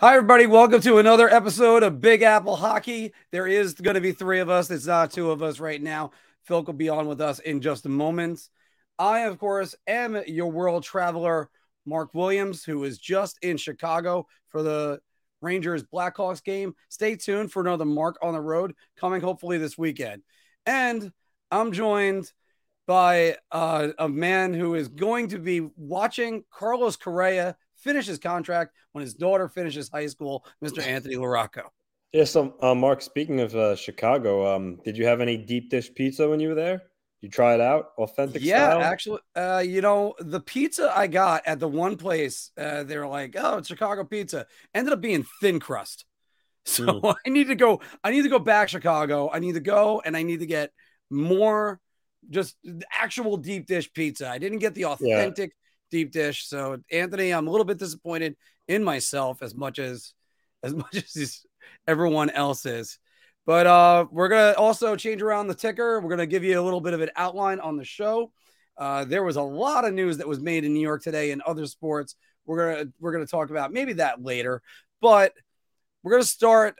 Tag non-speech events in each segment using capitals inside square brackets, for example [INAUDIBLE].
Hi, everybody. Welcome to another episode of Big Apple Hockey. There is going to be three of us. It's not two of us right now. Phil will be on with us in just a moment. I, of course, am your world traveler, Mark Williams, who is just in Chicago for the Rangers Blackhawks game. Stay tuned for another Mark on the road coming hopefully this weekend. And I'm joined by uh, a man who is going to be watching Carlos Correa finish his contract when his daughter finishes high school, Mr. Anthony LaRocco. Yeah, so uh, Mark, speaking of uh, Chicago, um, did you have any deep dish pizza when you were there? You try it out, authentic yeah, style? actually, uh, you know, the pizza I got at the one place, uh, they were like, "Oh, it's Chicago pizza." Ended up being thin crust, [LAUGHS] so mm. I need to go. I need to go back Chicago. I need to go and I need to get more, just actual deep dish pizza. I didn't get the authentic deep dish. So Anthony, I'm a little bit disappointed in myself as much as as [LAUGHS] much as everyone else is. But uh, we're gonna also change around the ticker. We're gonna give you a little bit of an outline on the show. Uh, there was a lot of news that was made in New York today and other sports. We're gonna we're gonna talk about maybe that later, but we're gonna start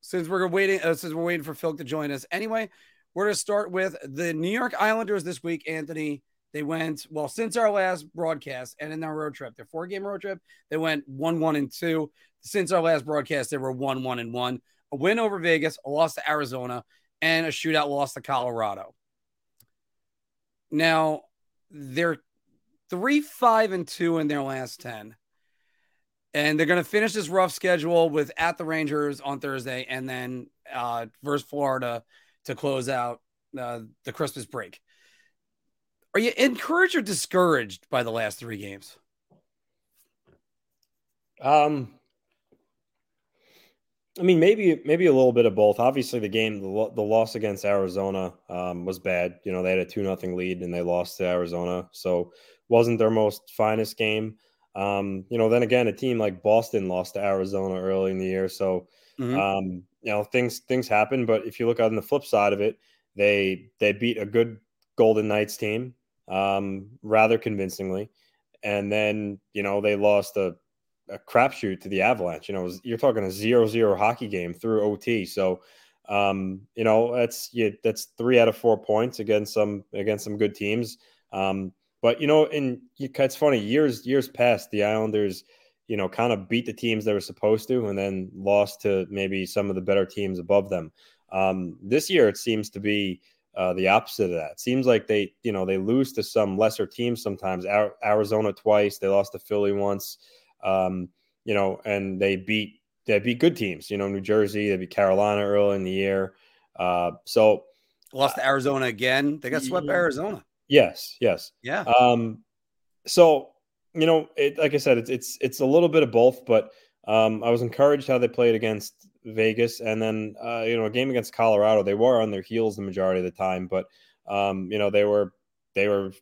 since we're waiting uh, since we're waiting for Phil to join us. Anyway, we're gonna start with the New York Islanders this week. Anthony, they went well since our last broadcast and in their road trip, their four game road trip. They went one one and two. Since our last broadcast, they were one one and one. A win over Vegas, a loss to Arizona, and a shootout loss to Colorado. Now they're three five and two in their last ten. And they're going to finish this rough schedule with at the Rangers on Thursday and then uh, versus Florida to close out uh, the Christmas break. Are you encouraged or discouraged by the last three games? Um, I mean, maybe maybe a little bit of both. Obviously, the game, the, the loss against Arizona um, was bad. You know, they had a two nothing lead and they lost to Arizona, so wasn't their most finest game. Um, you know, then again, a team like Boston lost to Arizona early in the year, so mm-hmm. um, you know things things happen. But if you look on the flip side of it, they they beat a good Golden Knights team um, rather convincingly. And then, you know, they lost a, a crapshoot to the Avalanche. You know, you're talking a zero zero hockey game through OT. So, um, you know, that's yeah, that's three out of four points against some against some good teams. Um, but you know, in it's funny years years past, the Islanders, you know, kind of beat the teams they were supposed to, and then lost to maybe some of the better teams above them. Um, this year, it seems to be uh, the opposite of that. Seems like they, you know, they lose to some lesser teams sometimes. Arizona twice, they lost to Philly once, um, you know, and they beat they beat good teams. You know, New Jersey, they beat Carolina early in the year. Uh, so lost to Arizona again. They got swept by Arizona. Yes, yes, yeah. Um, so you know, it, like I said, it's it's it's a little bit of both, but um, I was encouraged how they played against Vegas, and then uh, you know a game against Colorado. They were on their heels the majority of the time, but um, you know they were they were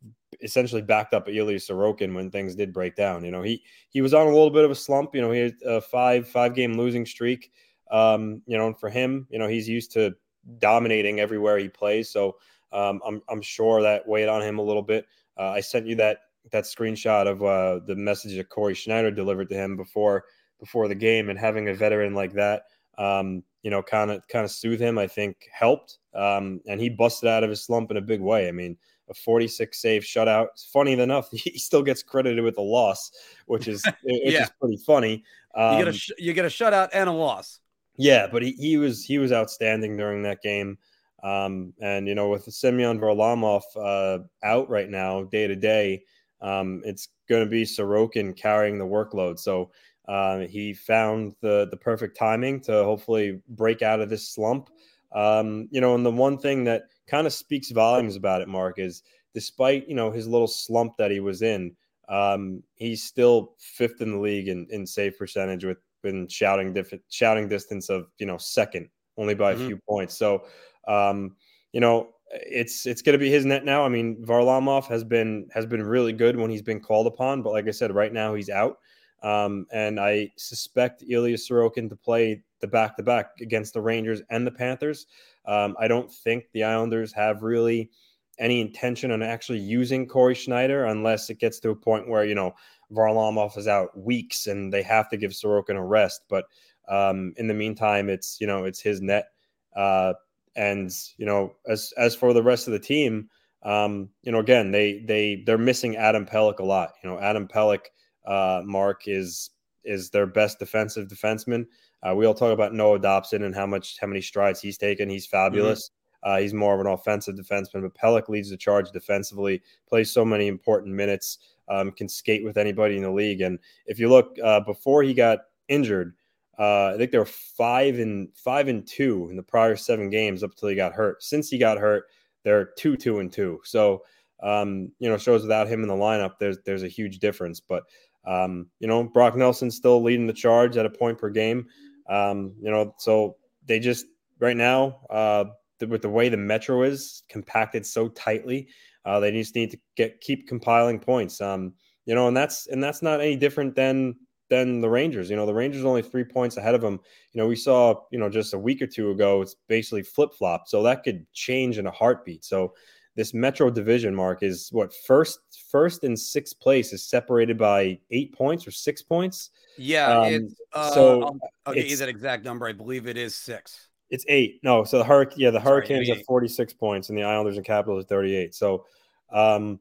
essentially backed up Ilya Sorokin when things did break down. You know he he was on a little bit of a slump. You know he had a five five game losing streak. Um, you know, and for him, you know he's used to dominating everywhere he plays, so um, I'm I'm sure that weighed on him a little bit. Uh, I sent you that that screenshot of uh, the message that Cory Schneider delivered to him before before the game, and having a veteran like that um, you know, kind of kind of soothe him, I think helped. Um, and he busted out of his slump in a big way. I mean, a 46 save shutout. It's funny enough, [LAUGHS] he still gets credited with a loss, which is [LAUGHS] which yeah. is pretty funny. Um, you get a um, sh- you get a shutout and a loss. Yeah, but he, he was he was outstanding during that game. Um, and you know, with Semyon Varlamov uh, out right now, day to day, um, it's going to be Sorokin carrying the workload. So uh, he found the the perfect timing to hopefully break out of this slump. Um, you know, and the one thing that kind of speaks volumes about it, Mark, is despite you know his little slump that he was in, um, he's still fifth in the league in, in save percentage with in shouting diff- shouting distance of you know second, only by mm-hmm. a few points. So, um, you know, it's it's going to be his net now. I mean, Varlamov has been has been really good when he's been called upon, but like I said, right now he's out. Um, and I suspect Ilya Sorokin to play the back to back against the Rangers and the Panthers. Um, I don't think the Islanders have really any intention on actually using Cory Schneider unless it gets to a point where, you know, Varlamov is out weeks and they have to give Sorokin a rest. But um, in the meantime, it's you know it's his net. Uh, and you know as as for the rest of the team, um, you know again they they they're missing Adam Pelech a lot. You know Adam Pelech, uh, Mark is is their best defensive defenseman. Uh, we all talk about Noah Dobson and how much how many strides he's taken. He's fabulous. Mm-hmm. Uh, he's more of an offensive defenseman, but Pelech leads the charge defensively, plays so many important minutes, um, can skate with anybody in the league. And if you look uh, before he got injured, uh, I think they were five and five and two in the prior seven games up until he got hurt. Since he got hurt, they're two, two and two. So um, you know, shows without him in the lineup, there's there's a huge difference. But um, you know, Brock Nelson's still leading the charge at a point per game. Um, you know, so they just right now, uh, with the way the Metro is compacted so tightly, uh, they just need to get keep compiling points. Um, you know, and that's and that's not any different than than the Rangers. You know, the Rangers only three points ahead of them. You know, we saw you know just a week or two ago, it's basically flip flop, so that could change in a heartbeat. So this Metro division mark is what first first and sixth place is separated by eight points or six points. Yeah, um, uh, so I'll, I'll get you that exact number. I believe it is six. It's eight. No, so the hurricane. Yeah, the Hurricanes Sorry, have forty six points, and the Islanders and Capitals are thirty eight. So, um,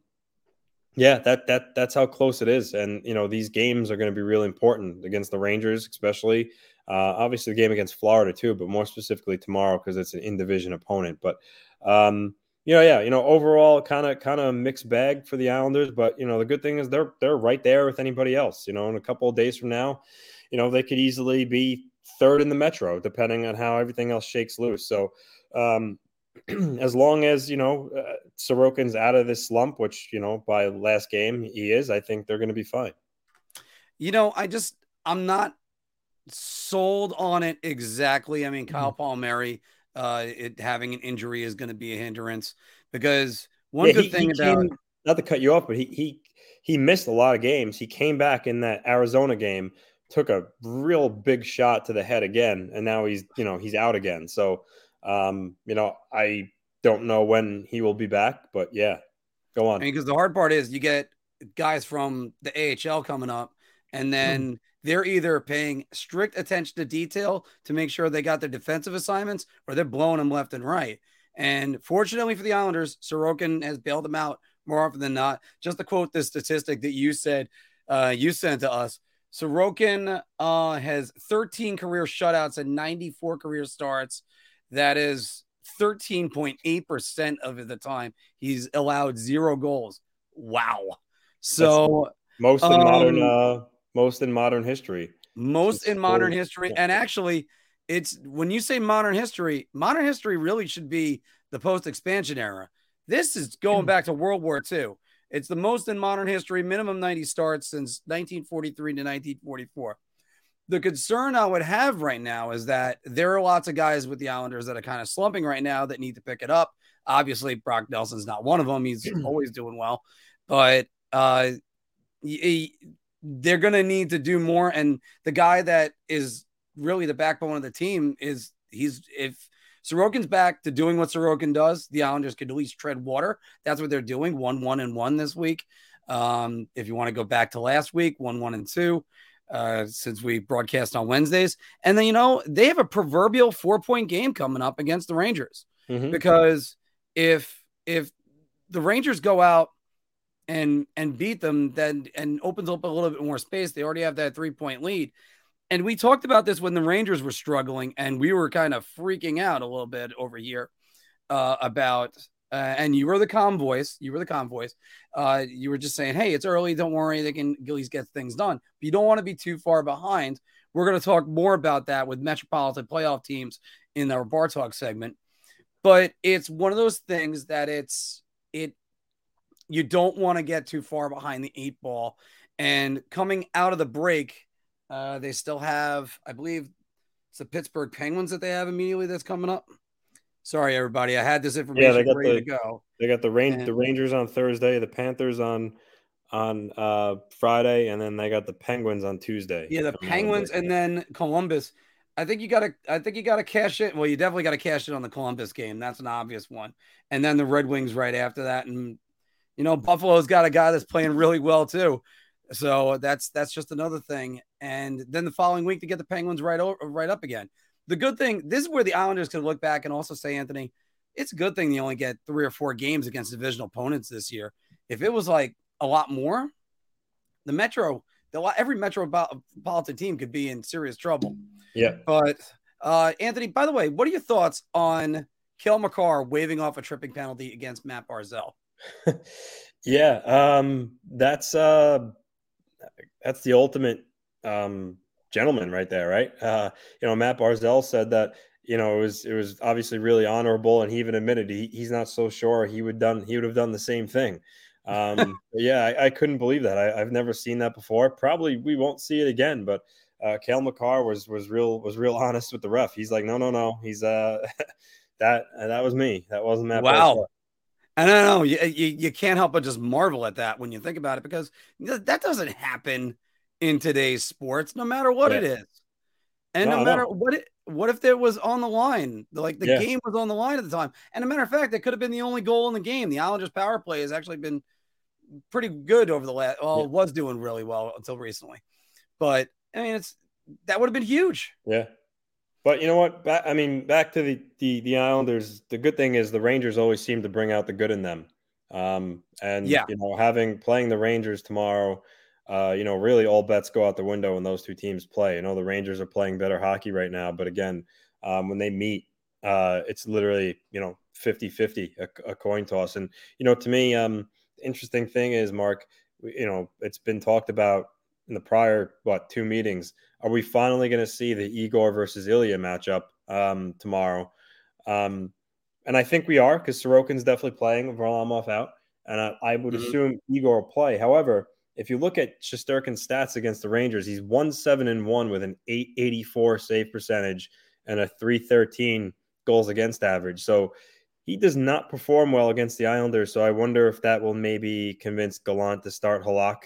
yeah, that that that's how close it is, and you know these games are going to be really important against the Rangers, especially. Uh, obviously, the game against Florida too, but more specifically tomorrow because it's an in division opponent. But um, you know, yeah, you know, overall, kind of, kind of mixed bag for the Islanders. But you know, the good thing is they're they're right there with anybody else. You know, in a couple of days from now, you know, they could easily be third in the Metro, depending on how everything else shakes loose. So, um, [CLEARS THROAT] as long as you know uh, Sorokin's out of this slump, which you know by last game he is, I think they're going to be fine. You know, I just I'm not sold on it exactly. I mean, Kyle mm-hmm. Palmieri uh, it having an injury is going to be a hindrance because one yeah, good he, thing he about came, not to cut you off, but he he he missed a lot of games. He came back in that Arizona game, took a real big shot to the head again, and now he's you know he's out again. So um, you know I don't know when he will be back, but yeah, go on. because the hard part is you get guys from the AHL coming up, and then. Mm they're either paying strict attention to detail to make sure they got their defensive assignments or they're blowing them left and right. And fortunately for the Islanders, Sorokin has bailed them out more often than not. Just to quote this statistic that you said uh, you sent to us, Sorokin uh, has 13 career shutouts and 94 career starts. That is 13.8% of the time he's allowed zero goals. Wow. So That's most in um, modern uh, most in modern history. Most in modern history. And actually, it's when you say modern history, modern history really should be the post expansion era. This is going hmm. back to World War II. It's the most in modern history, minimum 90 starts since 1943 to 1944. The concern I would have right now is that there are lots of guys with the Islanders that are kind of slumping right now that need to pick it up. Obviously, Brock Nelson's not one of them. He's [CLEARS THROAT] always doing well, but uh, he, they're going to need to do more. And the guy that is really the backbone of the team is he's if Sorokin's back to doing what Sorokin does, the Islanders could at least tread water. That's what they're doing. One, one, and one this week. Um, if you want to go back to last week, one, one, and two, uh, since we broadcast on Wednesdays. And then, you know, they have a proverbial four point game coming up against the Rangers mm-hmm. because if, if the Rangers go out and and beat them then and opens up a little bit more space. They already have that three point lead. And we talked about this when the rangers were struggling and we were kind of freaking out a little bit over here uh, about uh, and you were the convoys you were the convoys uh, you were just saying hey it's early don't worry they can at least get things done. But you don't want to be too far behind. We're going to talk more about that with metropolitan playoff teams in our bar talk segment. But it's one of those things that it's it you don't want to get too far behind the eight ball. And coming out of the break, uh, they still have, I believe, it's the Pittsburgh Penguins that they have immediately that's coming up. Sorry, everybody. I had this information yeah, they got ready the, to go. They got the rain, and, the Rangers on Thursday, the Panthers on on uh, Friday, and then they got the Penguins on Tuesday. Yeah, the Penguins, and then Columbus. I think you got to. I think you got to cash it. Well, you definitely got to cash it on the Columbus game. That's an obvious one. And then the Red Wings right after that, and you know, Buffalo's got a guy that's playing really well too. So that's that's just another thing. And then the following week to get the Penguins right over, right up again. The good thing, this is where the Islanders can look back and also say, Anthony, it's a good thing they only get three or four games against divisional opponents this year. If it was like a lot more, the Metro, the, every metropolitan team could be in serious trouble. Yeah. But uh, Anthony, by the way, what are your thoughts on Cale Makar waving off a tripping penalty against Matt Barzal? [LAUGHS] yeah, um, that's uh, that's the ultimate um, gentleman right there, right? Uh, you know, Matt Barzal said that you know it was it was obviously really honorable, and he even admitted he, he's not so sure he would done he would have done the same thing. Um, [LAUGHS] yeah, I, I, couldn't believe that. I, have never seen that before. Probably we won't see it again, but. Uh, Cale Makar was was real was real [LAUGHS] honest with the ref. He's like, no, no, no. He's uh, that that was me. That wasn't Matt. Wow. Barzal. I don't know. You, you, you can't help but just marvel at that when you think about it because that doesn't happen in today's sports, no matter what yeah. it is. And no, no matter no. what it, what if there was on the line, like the yeah. game was on the line at the time. And a matter of fact, that could have been the only goal in the game. The Islanders power play has actually been pretty good over the last. Well, yeah. was doing really well until recently, but I mean, it's that would have been huge. Yeah, but you know what? Back, I mean, back to the, the the Islanders. The good thing is the Rangers always seem to bring out the good in them. Um, and yeah, you know, having playing the Rangers tomorrow, uh, you know, really all bets go out the window when those two teams play. You know, the Rangers are playing better hockey right now, but again, um, when they meet, uh, it's literally you know 50-50, a, a, coin toss. And you know, to me, um, the interesting thing is, Mark, you know, it's been talked about in the prior what two meetings. Are we finally going to see the Igor versus Ilya matchup um, tomorrow? Um, and I think we are because Sorokin's definitely playing Varlamov out, and I, I would mm-hmm. assume Igor will play. However, if you look at Shesterkin's stats against the Rangers, he's one seven and one with an eight eighty four save percentage and a three thirteen goals against average. So he does not perform well against the Islanders. So I wonder if that will maybe convince Gallant to start Halak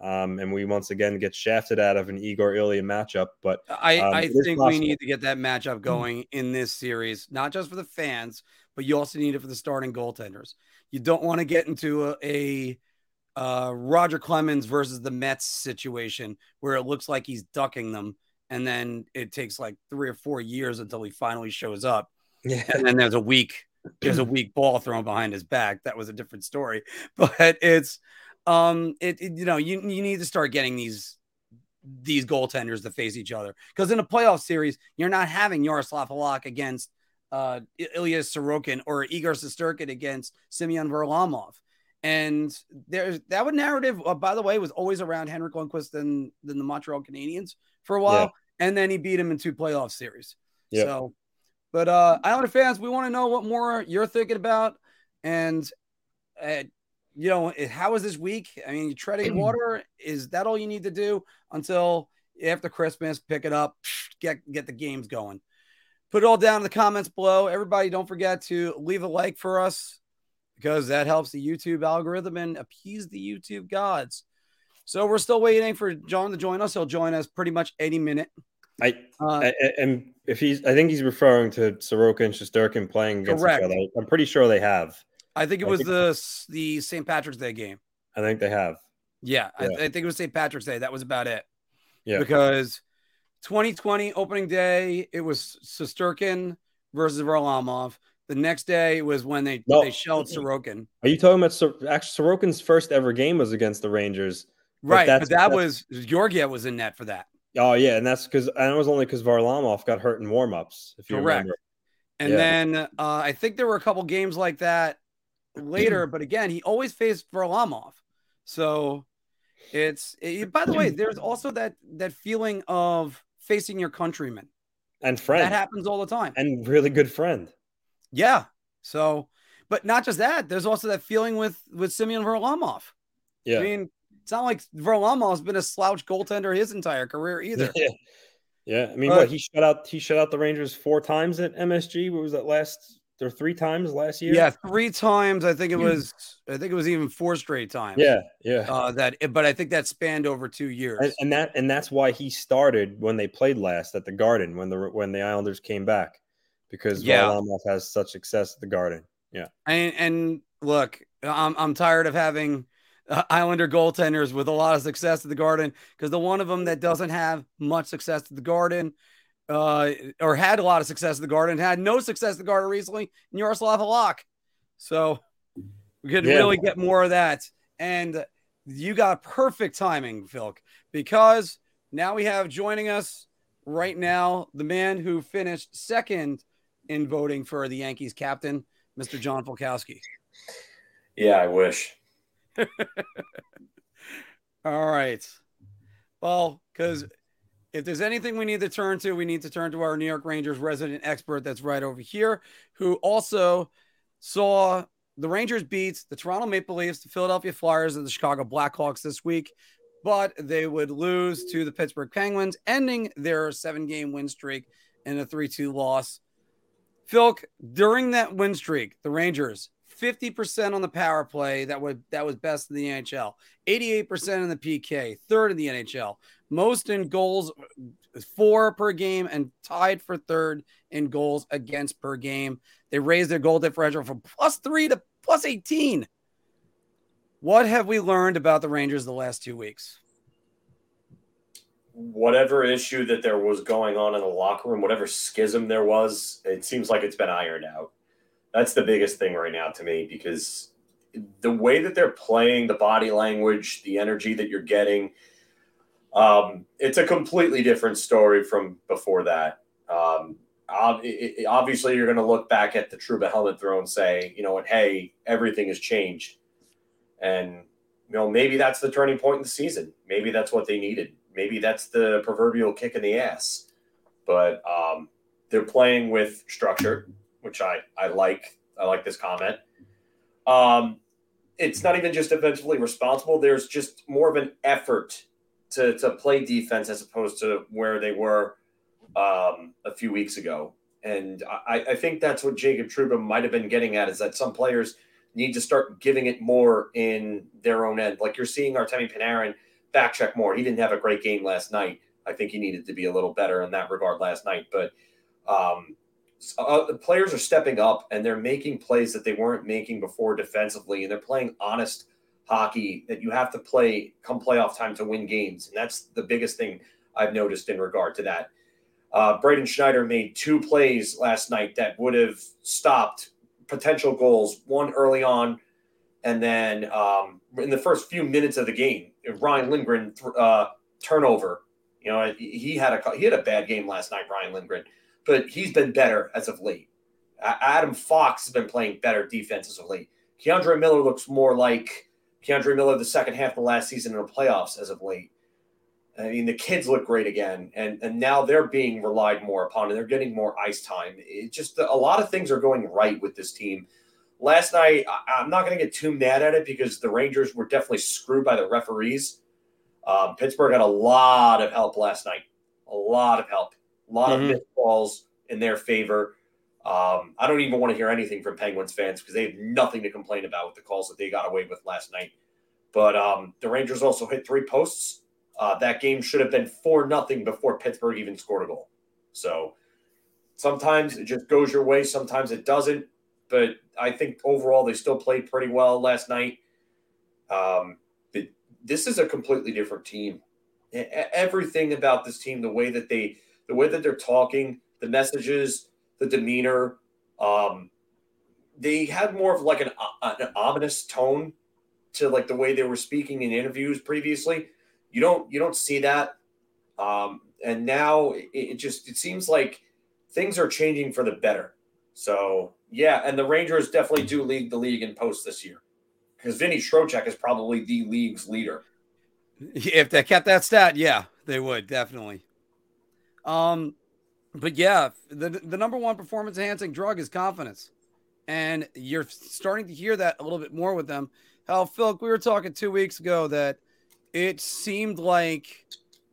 um, and we once again get shafted out of an Igor Ilya matchup. But I, um, I think possible. we need to get that matchup going in this series, not just for the fans, but you also need it for the starting goaltenders. You don't want to get into a, a uh, Roger Clemens versus the Mets situation where it looks like he's ducking them, and then it takes like three or four years until he finally shows up. Yeah. And then there's a week, there's a [CLEARS THROAT] weak ball thrown behind his back. That was a different story, [LAUGHS] but it's um, it, it you know you you need to start getting these these goaltenders to face each other because in a playoff series you're not having Yaroslav Halak against uh, Ilya Sorokin or Igor Shesterkin against Semyon Varlamov. And there's that would narrative, uh, by the way, was always around Henrik Lundqvist and then the Montreal Canadiens for a while. Yeah. And then he beat him in two playoff series. Yeah. So, but uh, Islander fans, we want to know what more you're thinking about. And uh, you know, how is this week? I mean, treading [CLEARS THROAT] water. Is that all you need to do until after Christmas? Pick it up, [SNIFFS] get get the games going. Put it all down in the comments below. Everybody, don't forget to leave a like for us because that helps the YouTube algorithm and appease the YouTube gods. So we're still waiting for John to join us. He'll join us pretty much any minute. I, uh, and if he's, I think he's referring to Sorokin and Shesterkin playing against correct. each other. I'm pretty sure they have. I think it was the the St. Patrick's Day game. I think they have. Yeah, yeah. I, I, think it was St. Patrick's Day. That was about it. Yeah. Because 2020 opening day, it was Shesterkin versus Varlamov. The next day was when they no. they shelled Sorokin. Are you talking about Sor- actually Sorokin's first ever game was against the Rangers? Right, but, but that was Georgiev was in net for that. Oh yeah, and that's because and it was only because Varlamov got hurt in warmups. If you Correct. remember. And yeah. then uh, I think there were a couple games like that later, [CLEARS THROAT] but again, he always faced Varlamov. So it's it, by the way, [CLEARS THROAT] there's also that that feeling of facing your countrymen and friend that happens all the time, and really good friend. Yeah. So, but not just that. There's also that feeling with with Semyon Varlamov. Yeah. I mean, it's not like Varlamov's been a slouch goaltender his entire career [LAUGHS] either. Yeah. Yeah. I mean, what he shut out he shut out the Rangers four times at MSG. What was that last there three times last year. Yeah, three times. I think it was. I think it was even four straight times. Yeah, yeah. Uh, that, but I think that spanned over two years. And, and, that and that's why he started when they played last at the Garden when the when the Islanders came back because yeah. Varlamov has such success at the Garden. Yeah. And and look, I'm I'm tired of having uh, Islander goaltenders with a lot of success at the Garden because the one of them that doesn't have much success at the Garden uh, or had a lot of success at the Garden had no success at the Garden recently, and Yaroslav Halak. So we could yeah. really get more of that. And you got perfect timing, Philk, because now we have joining us right now the man who finished second in voting for the Yankees captain, Mr. John Polkowski. Yeah, I wish. [LAUGHS] All right. Well, because if there's anything we need to turn to, we need to turn to our New York Rangers resident expert that's right over here, who also saw the Rangers beat the Toronto Maple Leafs, the Philadelphia Flyers, and the Chicago Blackhawks this week, but they would lose to the Pittsburgh Penguins, ending their seven game win streak in a 3 2 loss. Phil, during that win streak, the Rangers 50% on the power play that was that was best in the NHL, 88% in the PK, third in the NHL, most in goals four per game and tied for third in goals against per game. They raised their goal differential from plus 3 to plus 18. What have we learned about the Rangers the last 2 weeks? Whatever issue that there was going on in the locker room, whatever schism there was, it seems like it's been ironed out that's the biggest thing right now to me because the way that they're playing, the body language, the energy that you're getting, um, it's a completely different story from before that. Um, obviously, you're going to look back at the Trouba helmet throw and say, you know what, hey, everything has changed. And, you know, maybe that's the turning point in the season. Maybe that's what they needed. Maybe that's the proverbial kick in the ass. But um, they're playing with structure which I, I like. I like this comment. Um, it's not even just defensively responsible. There's just more of an effort to, to play defense as opposed to where they were um, a few weeks ago. And I, I think that's what Jacob Trouba might have been getting at is that some players need to start giving it more in their own end. Like you're seeing Artemi Panarin back check more. He didn't have a great game last night. I think he needed to be a little better in that regard last night. But um, uh, the players are stepping up and they're making plays that they weren't making before defensively, and they're playing honest hockey that you have to play come playoff time to win games, and that's the biggest thing I've noticed in regard to that. Uh, Braden Schneider made two plays last night that would have stopped potential goals. One early on, and then um, in the first few minutes of the game, Ryan Lindgren uh, turnover. You know, he had a he had a bad game last night, Ryan Lindgren but he's been better as of late. Adam Fox has been playing better defense as of late. K'Andre Miller looks more like K'Andre Miller the second half of the last season in the playoffs as of late. I mean, the kids look great again, and and now they're being relied more upon, and they're getting more ice time. It just a lot of things are going right with this team. Last night, I, am not going to get too mad at it because the Rangers were definitely screwed by the referees. Um, Pittsburgh had a lot of help last night, a lot of help. A lot mm-hmm. of missed balls in their favor. Um, I don't even want to hear anything from Penguins fans because they have nothing to complain about with the calls that they got away with last night. But um, the Rangers also hit three posts. Uh, that game should have been four nothing before Pittsburgh even scored a goal. So sometimes it just goes your way, sometimes it doesn't. But I think overall they still played pretty well last night. Um, this is a completely different team. Everything about this team, the way that they the way that they're talking, the messages, the demeanor. Um, they had more of like an, an ominous tone to like the way they were speaking in interviews previously. You don't you don't see that, um, and now it, it just it seems like things are changing for the better. So yeah, and the Rangers definitely do lead the league in posts this year because Vinny Trocheck is probably the league's leader. If they kept that stat, yeah, they would definitely. Um, but yeah, the the number one performance enhancing drug is confidence, and you're starting to hear that a little bit more with them. How Phil, we were talking two weeks ago that it seemed like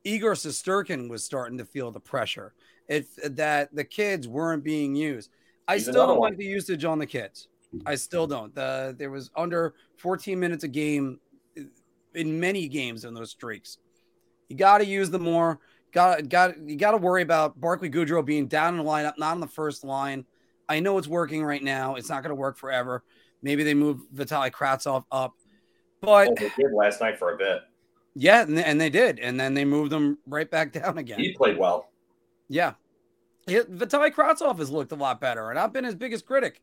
Igor Shesterkin was starting to feel the pressure. It that the kids weren't being used. I He's still don't like the usage on the kids. I still don't. The, there was under 14 minutes a game in many games in those streaks. You got to use them more. Got got you got to worry about Barclay Goodrow being down in the lineup, not on the first line. I know it's working right now. It's not going to work forever. Maybe they move Vitaly Kravtsov up, But oh, they did last night for a bit. Yeah, and, and they did, and then they moved them right back [LAUGHS] down again. He played well. Yeah, it, Vitaly has looked a lot better, and I've been his biggest critic.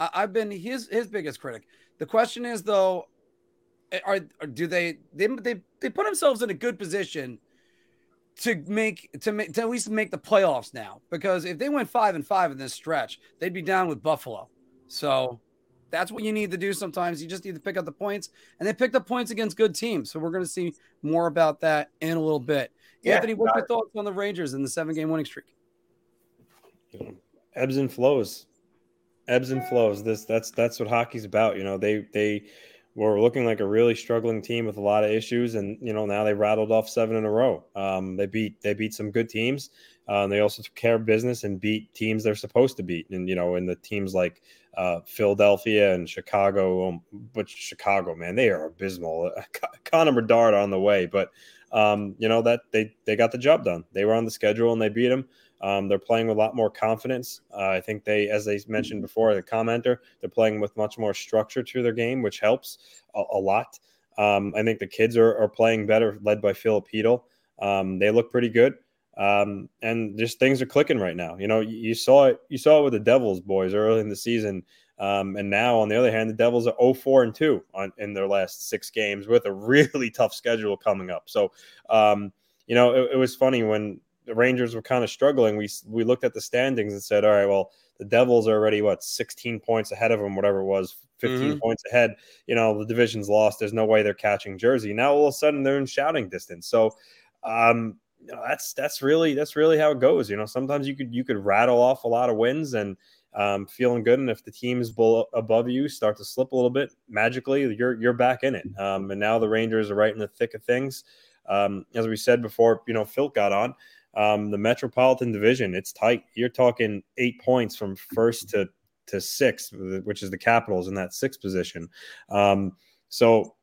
I, I've been his his biggest critic. The question is though, are, are do they they they they put themselves in a good position to make to make to at least make the playoffs now? Because if they went five and five in this stretch, they'd be down with Buffalo. So that's what you need to do sometimes. You just need to pick up the points, and they picked up points against good teams. So we're going to see more about that in a little bit. Yeah, Anthony, what's your thoughts on the Rangers in the seven game winning streak? Ebbs and flows, ebbs and flows. This that's that's what hockey's about. You know, they they were looking like a really struggling team with a lot of issues, and you know now they rattled off seven in a row. Um, they beat they beat some good teams. Um, they also took care of business and beat teams they're supposed to beat, and you know, in the teams like uh, Philadelphia and Chicago, um, but Chicago, man, they are abysmal. [LAUGHS] Connor Bedard on the way, but um, you know that they they got the job done. They were on the schedule and they beat them. Um, they're playing with a lot more confidence. Uh, I think they, as they mentioned before, the commenter, they're playing with much more structure to their game, which helps a, a lot. Um, I think the kids are, are, playing better, led by Filipino. Um, they look pretty good, um, and just things are clicking right now. You know, you, you, saw it. You saw it with the Devils boys early in the season, um, and now on the other hand, the Devils are 0-4 and two on, in their last six games with a [LAUGHS] really tough schedule coming up. So, um, you know, it, it was funny when the Rangers were kind of struggling, we we looked at the standings and said, all right, well, the Devils are already what 16 points ahead of them, whatever it was, 15 mm-hmm. points ahead. You know, the division's lost. There's no way they're catching Jersey. Now all of a sudden they're in shouting distance. So um, you know, that's that's really that's really how it goes. You know, sometimes you could you could rattle off a lot of wins and um, feeling good, and if the teams below, above you start to slip a little bit, magically you're you're back in it. Um, and now the Rangers are right in the thick of things. Um, as we said before, you know, Phil got on. Um, the Metropolitan Division, it's tight. You're talking eight points from first to to sixth, which is the Capitals in that sixth position. Um, so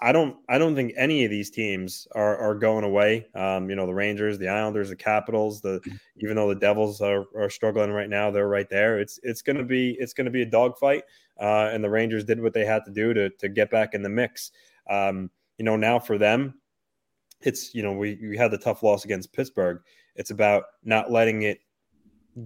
I don't I don't think any of these teams are, are going away. Um, you know, the Rangers, the Islanders, the Capitals, the even though the Devils are, are struggling right now, they're right there. It's it's gonna be it's gonna be a dogfight. Uh, and the Rangers did what they had to do to to get back in the mix. Um, you know, now for them, it's you know we we had the tough loss against Pittsburgh. It's about not letting it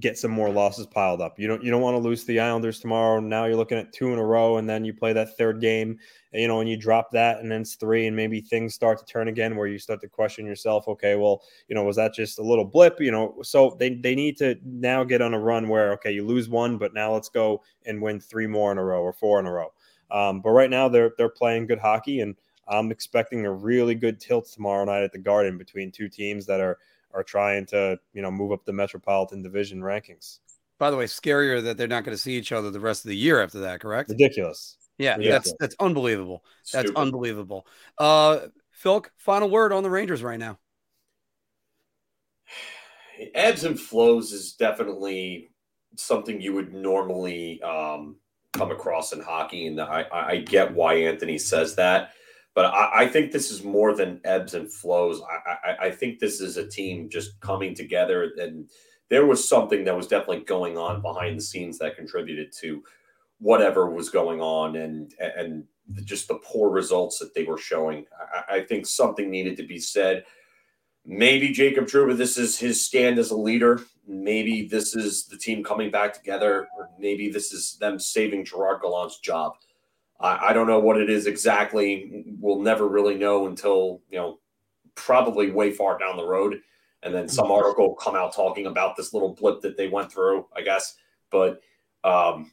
get some more losses piled up. You don't you don't want to lose the Islanders tomorrow. Now you're looking at two in a row, and then you play that third game, you know, and you drop that, and then it's three, and maybe things start to turn again, where you start to question yourself. Okay, well, you know, was that just a little blip? You know, so they they need to now get on a run where okay, you lose one, but now let's go and win three more in a row or four in a row. Um, but right now they're they're playing good hockey and I'm expecting a really good tilt tomorrow night at the Garden between two teams that are are trying to you know move up the Metropolitan Division rankings. By the way, scarier that they're not going to see each other the rest of the year after that. Correct? Ridiculous. Yeah, Ridiculous. that's that's unbelievable. That's Stupid. unbelievable. Uh, Phil, final word on the Rangers right now. [SIGHS] Ebbs and flows is definitely something you would normally um, come across in hockey, and I, I get why Anthony says that. But I, I, think this is more than ebbs and flows. I, I, I, think this is a team just coming together, and there was something that was definitely going on behind the scenes that contributed to whatever was going on, and and just the poor results that they were showing. I, I think something needed to be said. Maybe Jacob Trouba, this is his stand as a leader. Maybe this is the team coming back together, or maybe this is them saving Gerard Gallant's job. I, I don't know what it is exactly. We'll never really know until, you know, probably way far down the road. And then some article will come out talking about this little blip that they went through, I guess. But um,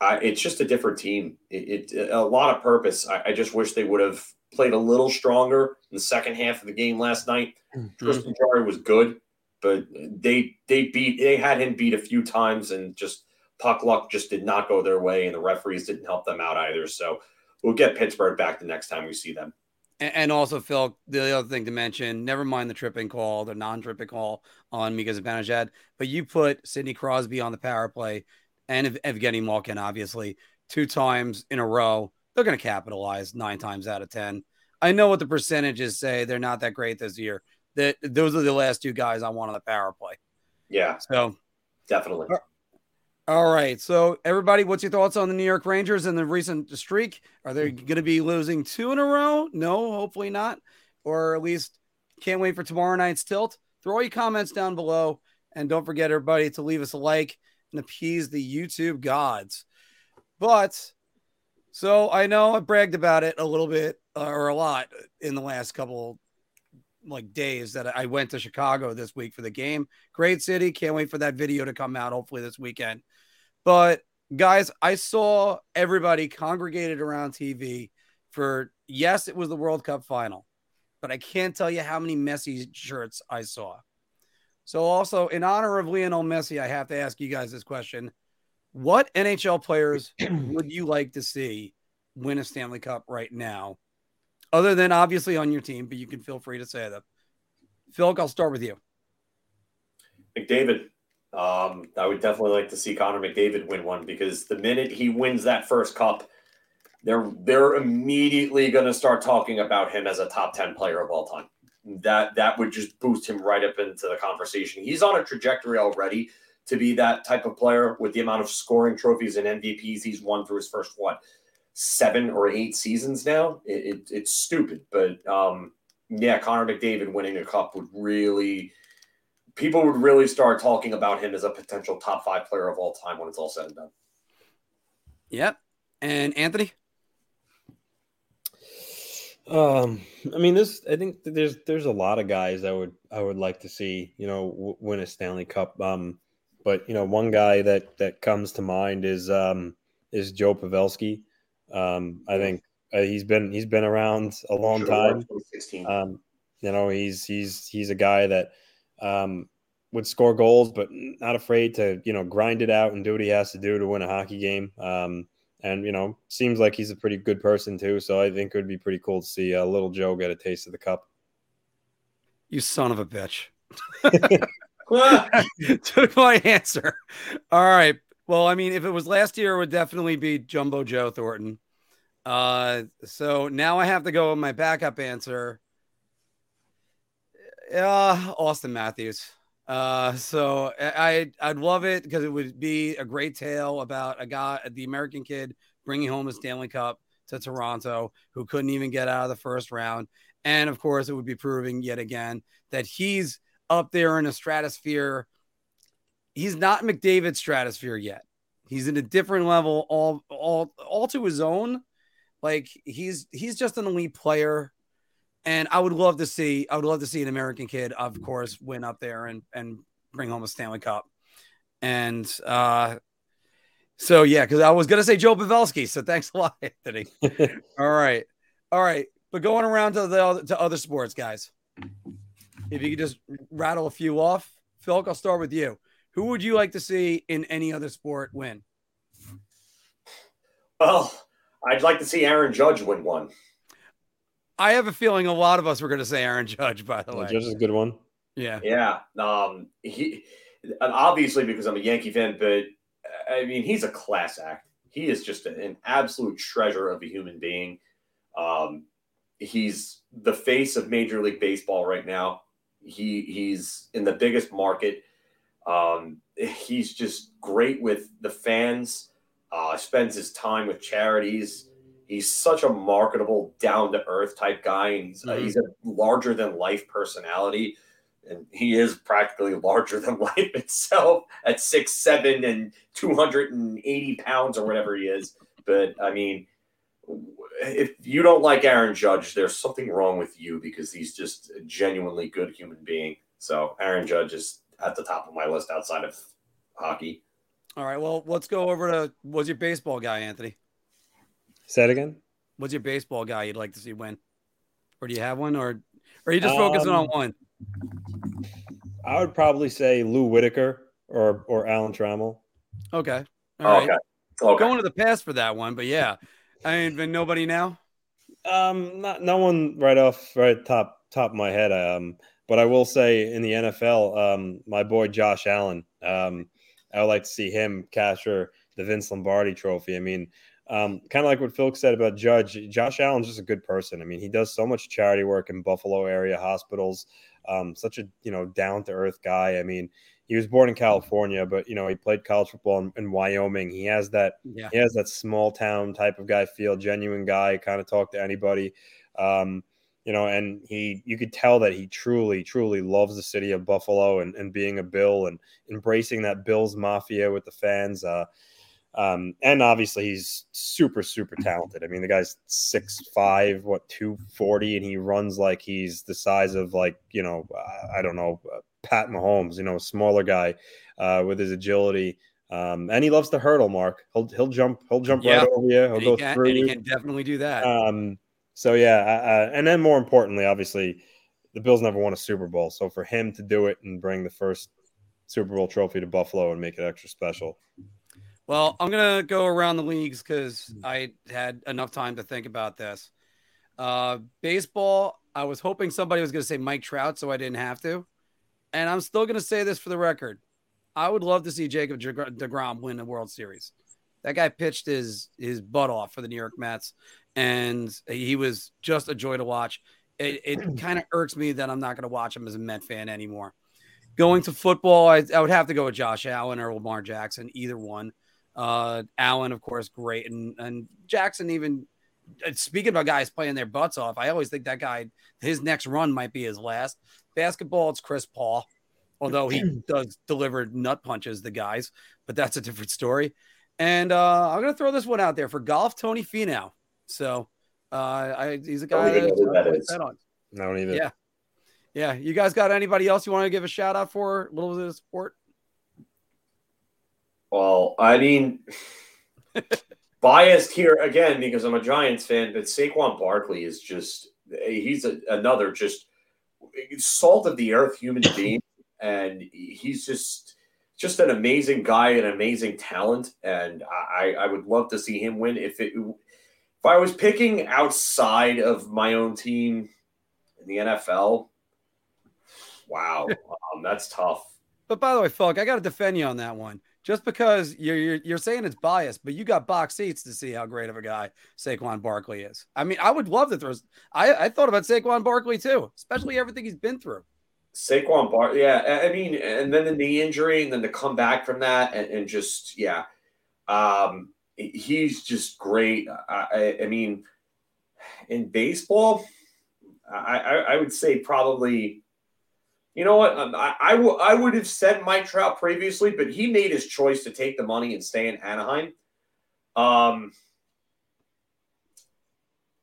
I, it's just a different team. It, it a lot of purpose. I, I, just wish they would have played a little stronger in the second half of the game last night. Mm-hmm. Tristan Jarry was good, but they they beat they had him beat a few times and just puck luck just did not go their way, and the referees didn't help them out either. So we'll get Pittsburgh back the next time we see them. And also, Phil, the other thing to mention, never mind the tripping call, the non-tripping call on Mika Zibanejad, but you put Sidney Crosby on the power play and Evgeny Malkin, obviously, two times in a row. They're going to capitalize nine times out of 10. I know what the percentages say. They're not that great this year. That those are the last two guys I want on the power play. Yeah. So definitely. All right. So, everybody, what's your thoughts on the New York Rangers and the recent streak? Are they Hmm. going to be losing two in a row? No, hopefully not. Or at least can't wait for tomorrow night's tilt. Throw your comments down below. And don't forget, everybody, to leave us a like and appease the YouTube gods. But so I know I bragged about it a little bit uh, or a lot in the last couple like days that I went to Chicago this week for the game. Great city. Can't wait for that video to come out hopefully this weekend. But guys, I saw everybody congregated around TV for yes, it was the World Cup final, but I can't tell you how many Messi shirts I saw. So also in honor of Lionel Messi, I have to ask you guys this question. What NHL players [CLEARS THROAT] would you like to see win a Stanley Cup right now? Other than obviously on your team, but you can feel free to say them. Phil, I'll start with you. McDavid. Um, I would definitely like to see Connor McDavid win one because the minute he wins that first cup, they're they're immediately going to start talking about him as a top ten player of all time. That that would just boost him right up into the conversation. He's on a trajectory already to be that type of player with the amount of scoring trophies and MVPs he's won through his first what seven or eight seasons now. It, it, it's stupid, but um, yeah, Connor McDavid winning a cup would really people would really start talking about him as a potential top five player of all time when it's all said and done. Yep. And Anthony? Um, I mean, this. I think there's there's a lot of guys I would I would like to see you know w- win a Stanley Cup. Um, but you know, one guy that that comes to mind is um is Joe Pavelski. Um, I think uh, he's been he's been around a long Sure, time. Um, you know, he's he's he's a guy that um, would score goals, but not afraid to you know grind it out and do what he has to do to win a hockey game. Um, and you know, seems like he's a pretty good person too. So I think it would be pretty cool to see uh, little Joe get a taste of the cup. You son of a bitch. [LAUGHS] [LAUGHS] Took my answer. All right. Well, I mean, if it was last year, it would definitely be Jumbo Joe Thornton. Uh, so now I have to go with my backup answer. Uh, Auston Matthews. Uh, so I I'd love it because it would be a great tale about a guy, the American kid, bringing home a Stanley Cup to Toronto, who couldn't even get out of the first round, and of course, it would be proving yet again that he's up there in a stratosphere. He's not McDavid's stratosphere yet. He's in a different level, all all all to his own. Like he's he's just an elite player. And I would love to see, I would love to see an American kid, of course, win up there and and bring home a Stanley Cup. And uh so yeah, because I was gonna say Joe Pavelski. So thanks a lot, [LAUGHS] Anthony. [LAUGHS] All right. All right. But going around to the other, to other sports, guys. If you could just rattle a few off, Phil, I'll start with you. Who would you like to see in any other sport win? well, I'd like to see Aaron Judge win one. I have a feeling a lot of us were going to say Aaron Judge. By the way, Judge is a good one. yeah, Yeah. Um, he and obviously because I'm a Yankee fan, but I mean he's a class act. He is just an absolute treasure of a human being. Um, he's the face of Major League Baseball right now. He he's in the biggest market. Um, he's just great with the fans. Uh, spends his time with charities. He's such a marketable, down to earth type guy, and he's, uh, Mhm. he's a larger than life personality. And he is practically [LAUGHS] larger than life itself at six seven and two hundred and eighty pounds or whatever he is. But I mean, if you don't like Aaron Judge, there's something wrong with you because he's just a genuinely good human being. So Aaron Judge is at the top of my list outside of hockey. All right. Well, let's go over to was your baseball guy, Anthony? Say it again. What's your baseball guy you'd like to see win? Or do you have one, or, or are you just focusing on Um, one? I would probably say Lou Whitaker or or Alan Trammell. Okay. All right. okay. Okay. Going to the past for that one, but yeah, I ain't been nobody now. Um, not no one right off right top top of my head. Um, but I will say in the NFL, um, my boy Josh Allen. Um, I would like to see him capture the Vince Lombardi Trophy. I mean, um, kind of like what Phil said about Judge. Josh Allen's just a good person. I mean, he does so much charity work in Buffalo area hospitals. Um, such a you know down to earth guy. I mean, he was born in California, but you know he played college football in, in Wyoming. He has that yeah. he has that small town type of guy feel, genuine guy, kind of talk to anybody. Um, you know, and he you could tell that he truly, truly loves the city of Buffalo and, and being a Bill and embracing that Bills mafia with the fans. Uh, um, and obviously he's super, super talented. I mean, the guy's six five, what two forty, and he runs like he's the size of like you know, I don't know, uh, Pat Mahomes. You know, a smaller guy uh, with his agility. Um, and he loves the hurdle, Mark. He'll he'll jump he'll jump yeah. right over you. He'll and go he can, through. And he can definitely do that. Um, so yeah, uh, and then more importantly, obviously, the Bills never won a Super Bowl. So for him to do it and bring the first Super Bowl trophy to Buffalo and make it extra special. Well, I'm gonna go around the leagues because I had enough time to think about this. Uh, baseball, I was hoping somebody was gonna say Mike Trout, so I didn't have to, and I'm still gonna say this for the record. I would love to see Jacob Degrom win a World Series. That guy pitched his his butt off for the New York Mets, and he was just a joy to watch. It, it kind of irks me that I'm not going to watch him as a Met fan anymore. Going to football, I, I, would have to go with Josh Allen or Lamar Jackson, either one. Uh, Allen, of course, great, and and Jackson even. Uh, speaking about guys playing their butts off, I always think that guy, his next run might be his last. Basketball, it's Chris Paul, although he [CLEARS THROAT] does deliver nut punches the guys, but that's a different story. And uh, I'm to throw this one out there for golf, Tony Finau. So uh, I, he's a guy that is. on. No, either. Yeah. Yeah. You guys got anybody else you want to give a shout out for? A little bit of sport? Well, I mean, [LAUGHS] biased here again because I'm a Giants fan, but Saquon Barkley is just, he's a, another just salt of the earth human [LAUGHS] being. And he's just, just an amazing guy, an amazing talent, and I, I would love to see him win. If it if I was picking outside of my own team in the NFL, wow, [LAUGHS] um, that's tough. But by the way, Fulk, I got to defend you on that one. Just because you're, you're, you're saying it's biased, but you got box seats to see how great of a guy Saquon Barkley is. I mean, I would love to throw. I, I thought about Saquon Barkley too, especially everything he's been through. Saquon Barkley, yeah. I mean, and then the knee injury, and then to come back from that, and, and just yeah. Um, he's just great. I, I, I mean, in baseball, I, I, I, would say probably, you know what? Um, I, I, w- I would have said Mike Trout previously, but he made his choice to take the money and stay in Anaheim. Um,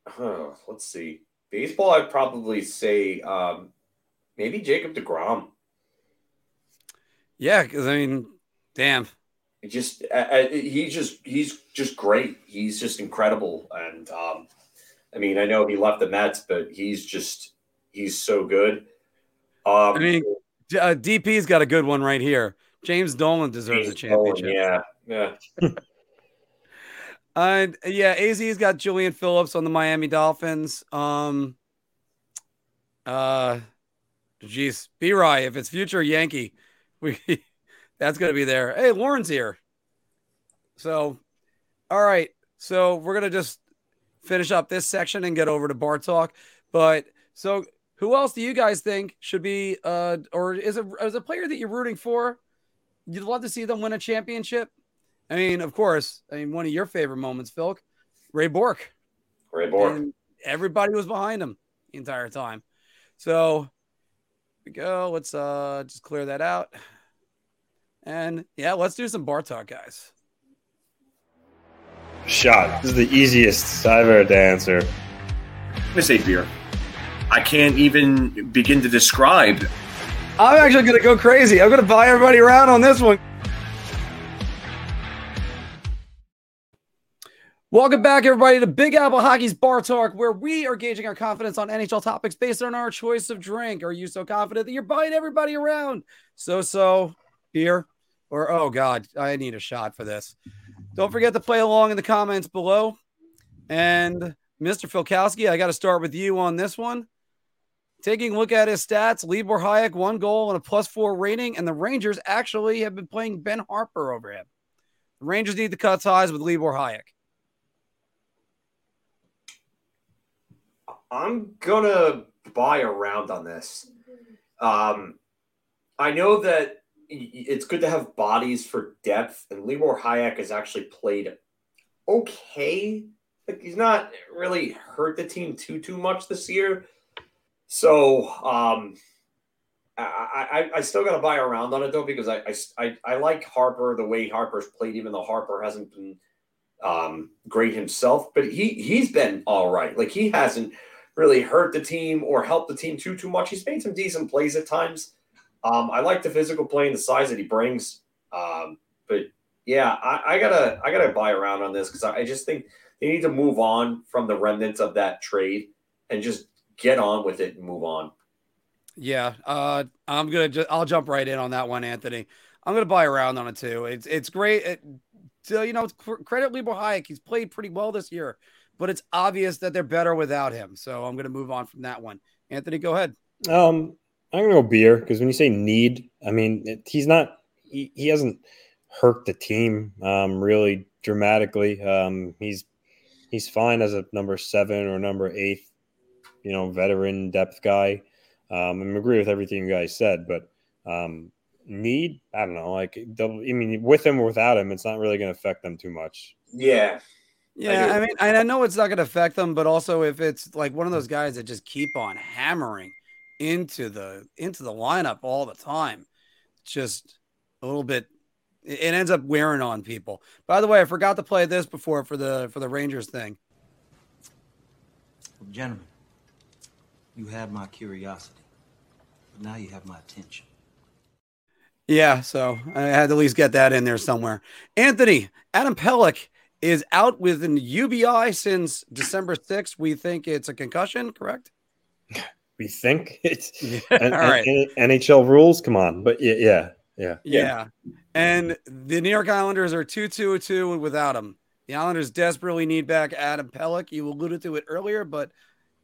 huh, let's see. Baseball, I'd probably say um, maybe Jacob DeGrom. Yeah, because I mean, damn, It just uh, uh he's just he's just great. He's just incredible, and um, I mean, I know he left the Mets, but he's just he's so good. Um, I mean, uh, DP's got a good one right here. James Dolan deserves James a championship. Dolan, yeah, yeah. [LAUGHS] and yeah, AZ's got Jaelan Phillips on the Miami Dolphins. Um, uh, geez, B. Rye, if it's future Yankee, we [LAUGHS] that's going to be there. Hey, Lauren's here. So, all right. So we're going to just finish up this section and get over to bar talk. But so who else do you guys think should be, uh, or is a, is a player that you're rooting for? You'd love to see them win a championship. I mean, of course, I mean, one of your favorite moments, Phil, Ray Bourque. Ray Bourque. And everybody was behind him the entire time. So we go. Let's uh just clear that out. And yeah, let's do some bar talk, guys. Shot. This is the easiest I've ever to answer. Let me say beer. I can't even begin to describe. I'm actually going to go crazy. I'm going to buy everybody around on this one. Welcome back, everybody, to Big Apple Hockey's Bar Talk, where we are gauging our confidence on NHL topics based on our choice of drink. Are you so confident that you're buying everybody around? So, so, beer, or oh god, I need a shot for this. Don't forget to play along in the comments below. And Mr. Filkowski, I got to start with you on this one. Taking a look at his stats, Libor Hajek, one goal and a plus four rating, and the Rangers actually have been playing Ben Harpur over him. The Rangers need to cut ties with Libor Hajek. I'm gonna buy a round on this. Um, I know that it's good to have bodies for depth, and Libor Hajek has actually played okay. Like he's not really hurt the team too too much this year. So um, I, I, I still got to buy around on it though because I, I I like Harpur the way Harpur's played, even though Harpur hasn't been um, great himself, but he he's been all right. Like he hasn't really hurt the team or helped the team too too much. He's made some decent plays at times. Um, I like the physical play and the size that he brings. Um, but yeah, I, I, gotta I gotta buy around on this because I, I just think they need to move on from the remnants of that trade and just get on with it and move on. Yeah, uh, I'm gonna. Ju- I'll jump right in on that one, Anthony. I'm gonna buy around on it too. It's it's great. It, to, you know, credit Libor Hajek. He's played pretty well this year, but it's obvious that they're better without him. So I'm gonna move on from that one. Anthony, go ahead. Um, I'm gonna go beer because when you say need, I mean it, he's not. He, he hasn't hurt the team um, really dramatically. Um, he's he's fine as a number seven or number eight, you know, veteran depth guy. Um, I agree with everything you guys said, but um, need, I don't know. Like, I mean, with him or without him, it's not really going to affect them too much. Yeah. Yeah, I, I mean, I know it's not going to affect them, but also if it's like one of those guys that just keep on hammering into the into the lineup all the time. Just a little bit it ends up wearing on people. By the way, I forgot to play this before for the for the Rangers thing. Gentlemen, you had my curiosity, but now you have my attention. Yeah, so I had to at least get that in there somewhere. Anthony, Adam Pelech is out with an UBI since December 6th. We think it's a concussion, correct? [LAUGHS] we think it's [LAUGHS] yeah, and, all right. And, NHL rules. Come on, but yeah, yeah, yeah, yeah. And the New York Islanders are two two two without him. The Islanders desperately need back Adam Pelech. You alluded to it earlier, but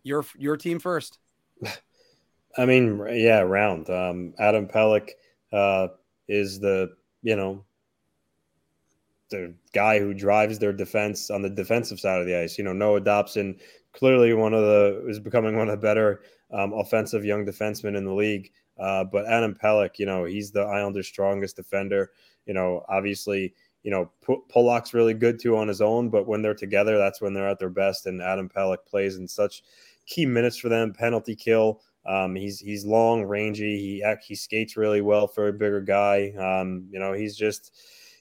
your your team first. [LAUGHS] I mean, yeah, round. Um, Adam Pelech uh, is the you know the guy who drives their defense on the defensive side of the ice. You know, Noah Dobson clearly one of the is becoming one of the better um, offensive young defensemen in the league. Uh, but Adam Pelech, you know, he's the Islanders' strongest defender. You know, obviously, you know, P- Pulock's really good too on his own, but when they're together, that's when they're at their best. And Adam Pelech plays in such key minutes for them. Penalty kill. Um, he's he's long, rangy. He he skates really well for a bigger guy. Um, you know, he's just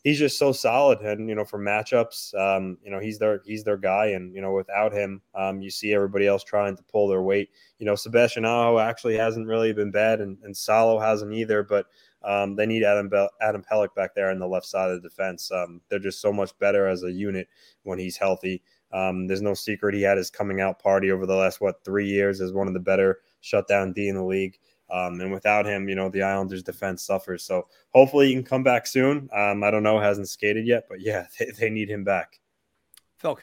he's just so solid. And you know, for matchups, um, you know, he's their he's their guy. And you know, without him, um, you see everybody else trying to pull their weight. You know, Sebastian Aho actually hasn't really been bad, and, and Salo hasn't either. But um, they need Adam Be- Adam Pelech back there on the left side of the defense. Um, they're just so much better as a unit when he's healthy. Um, there's no secret he had his coming out party over the last what three years as one of the better shutdown D in the league. Um, and without him, you know, the Islanders defense suffers. So hopefully he can come back soon. Um, I don't know, hasn't skated yet, but yeah, [LAUGHS] they, they need him back. Phil.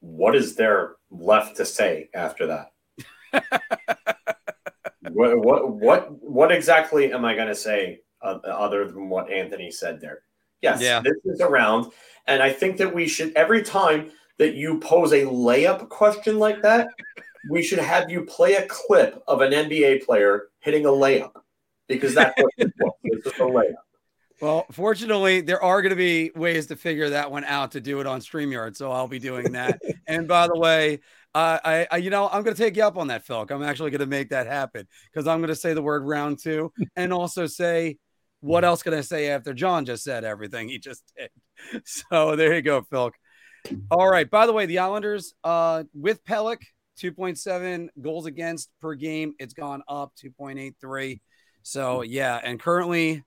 What is there left to say after that? [LAUGHS] what, what, what, what exactly am I going to say uh, other than what Anthony said there? Yes, yeah. this is around. And I think that we should, every time that you pose a layup question like that, we should have you play a clip of an NBA player hitting a layup because that's what it was. It's just a layup. Well, fortunately, there are going to be ways to figure that one out to do it on StreamYard. So I'll be doing that. [LAUGHS] and by the way, uh, I, I, you know, I'm going to take you up on that, Phil. I'm actually going to make that happen because I'm going to say the word round two and also say, what else can I say after John just said everything he just did? [LAUGHS] So there you go, Philk. All right. By the way, the Islanders uh, with Pelech, 2.7 goals against per game. It's gone up 2.83. So yeah, and currently,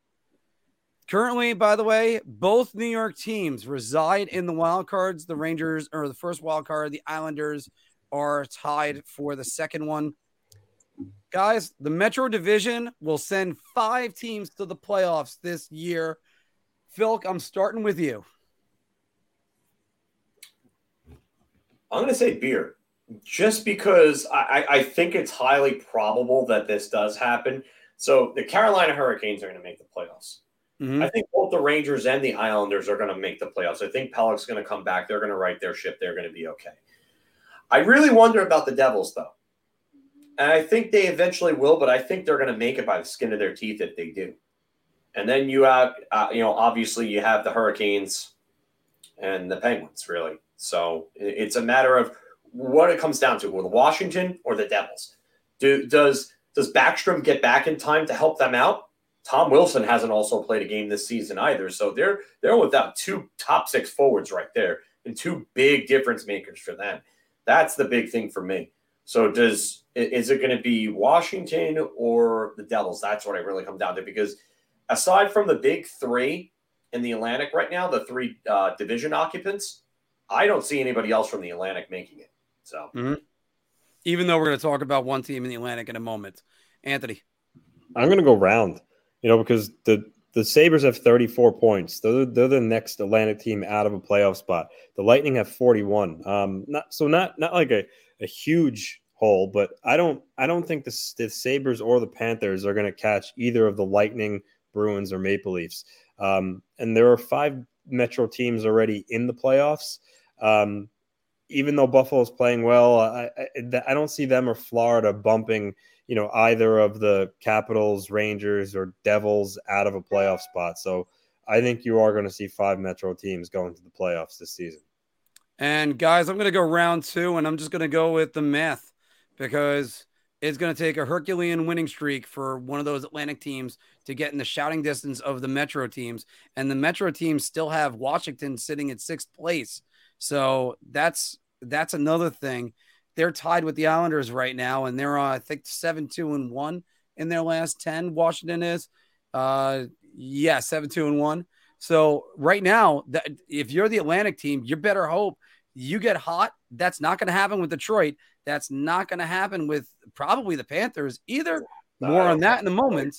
currently, by the way, both New York teams reside in the wild cards. The Rangers or the first wild card. The Islanders are tied for the second one. Guys, the Metro Division will send five teams to the playoffs this year. Phil, I'm starting with you. I'm going to say beer just because I, I think it's highly probable that this does happen. So the Carolina Hurricanes are going to make the playoffs. Mm-hmm. I think both the Rangers and the Islanders are going to make the playoffs. I think Pelech's going to come back. They're going to right their ship. They're going to be okay. I really wonder about the Devils, though. And I think they eventually will, but I think they're going to make it by the skin of their teeth if they do. And then you have, uh, you know, obviously you have the Hurricanes and the Penguins, really. So it's a matter of what it comes down to: with Washington or the Devils. Do does does Backstrom get back in time to help them out? Tom Wilson hasn't also played a game this season either, so they're they're without two top six forwards right there and two big difference makers for them. That's the big thing for me. So does is it going to be Washington or the Devils? That's what I really come down to because aside from the big three in the Atlantic right now, the three uh, division occupants, I don't see anybody else from the Atlantic making it. So, mm-hmm. even though we're going to talk about one team in the Atlantic in a moment, Anthony, I'm going to go round. You know, because the the Sabres have 34 points. They're, they're the next Atlantic team out of a playoff spot. The Lightning have 41. Um, not so not not like a, a huge hole, but I don't I don't think the, the Sabres or the Panthers are going to catch either of the Lightning, Bruins, or Maple Leafs. Um, and there are five Metro teams already in the playoffs. Um, even though Buffalo is playing well, I, I, I don't see them or Florida bumping you know either of the Capitals, Rangers, or Devils out of a playoff spot. So I think you are going to see five Metro teams going to the playoffs this season. And guys, I'm going to go round two, and I'm just going to go with the math because it's going to take a Herculean winning streak for one of those Atlantic teams to get in the shouting distance of the Metro teams. And the Metro teams still have Washington sitting at sixth place. So that's that's another thing. They're tied with the Islanders right now, and they're uh, I think seven two and one in their last ten. Washington is, uh, yeah, seven two and one. So right now, that if you're the Atlantic team, you better hope you get hot. That's not going to happen with Detroit. That's not going to happen with probably the Panthers either. More on that in a moment.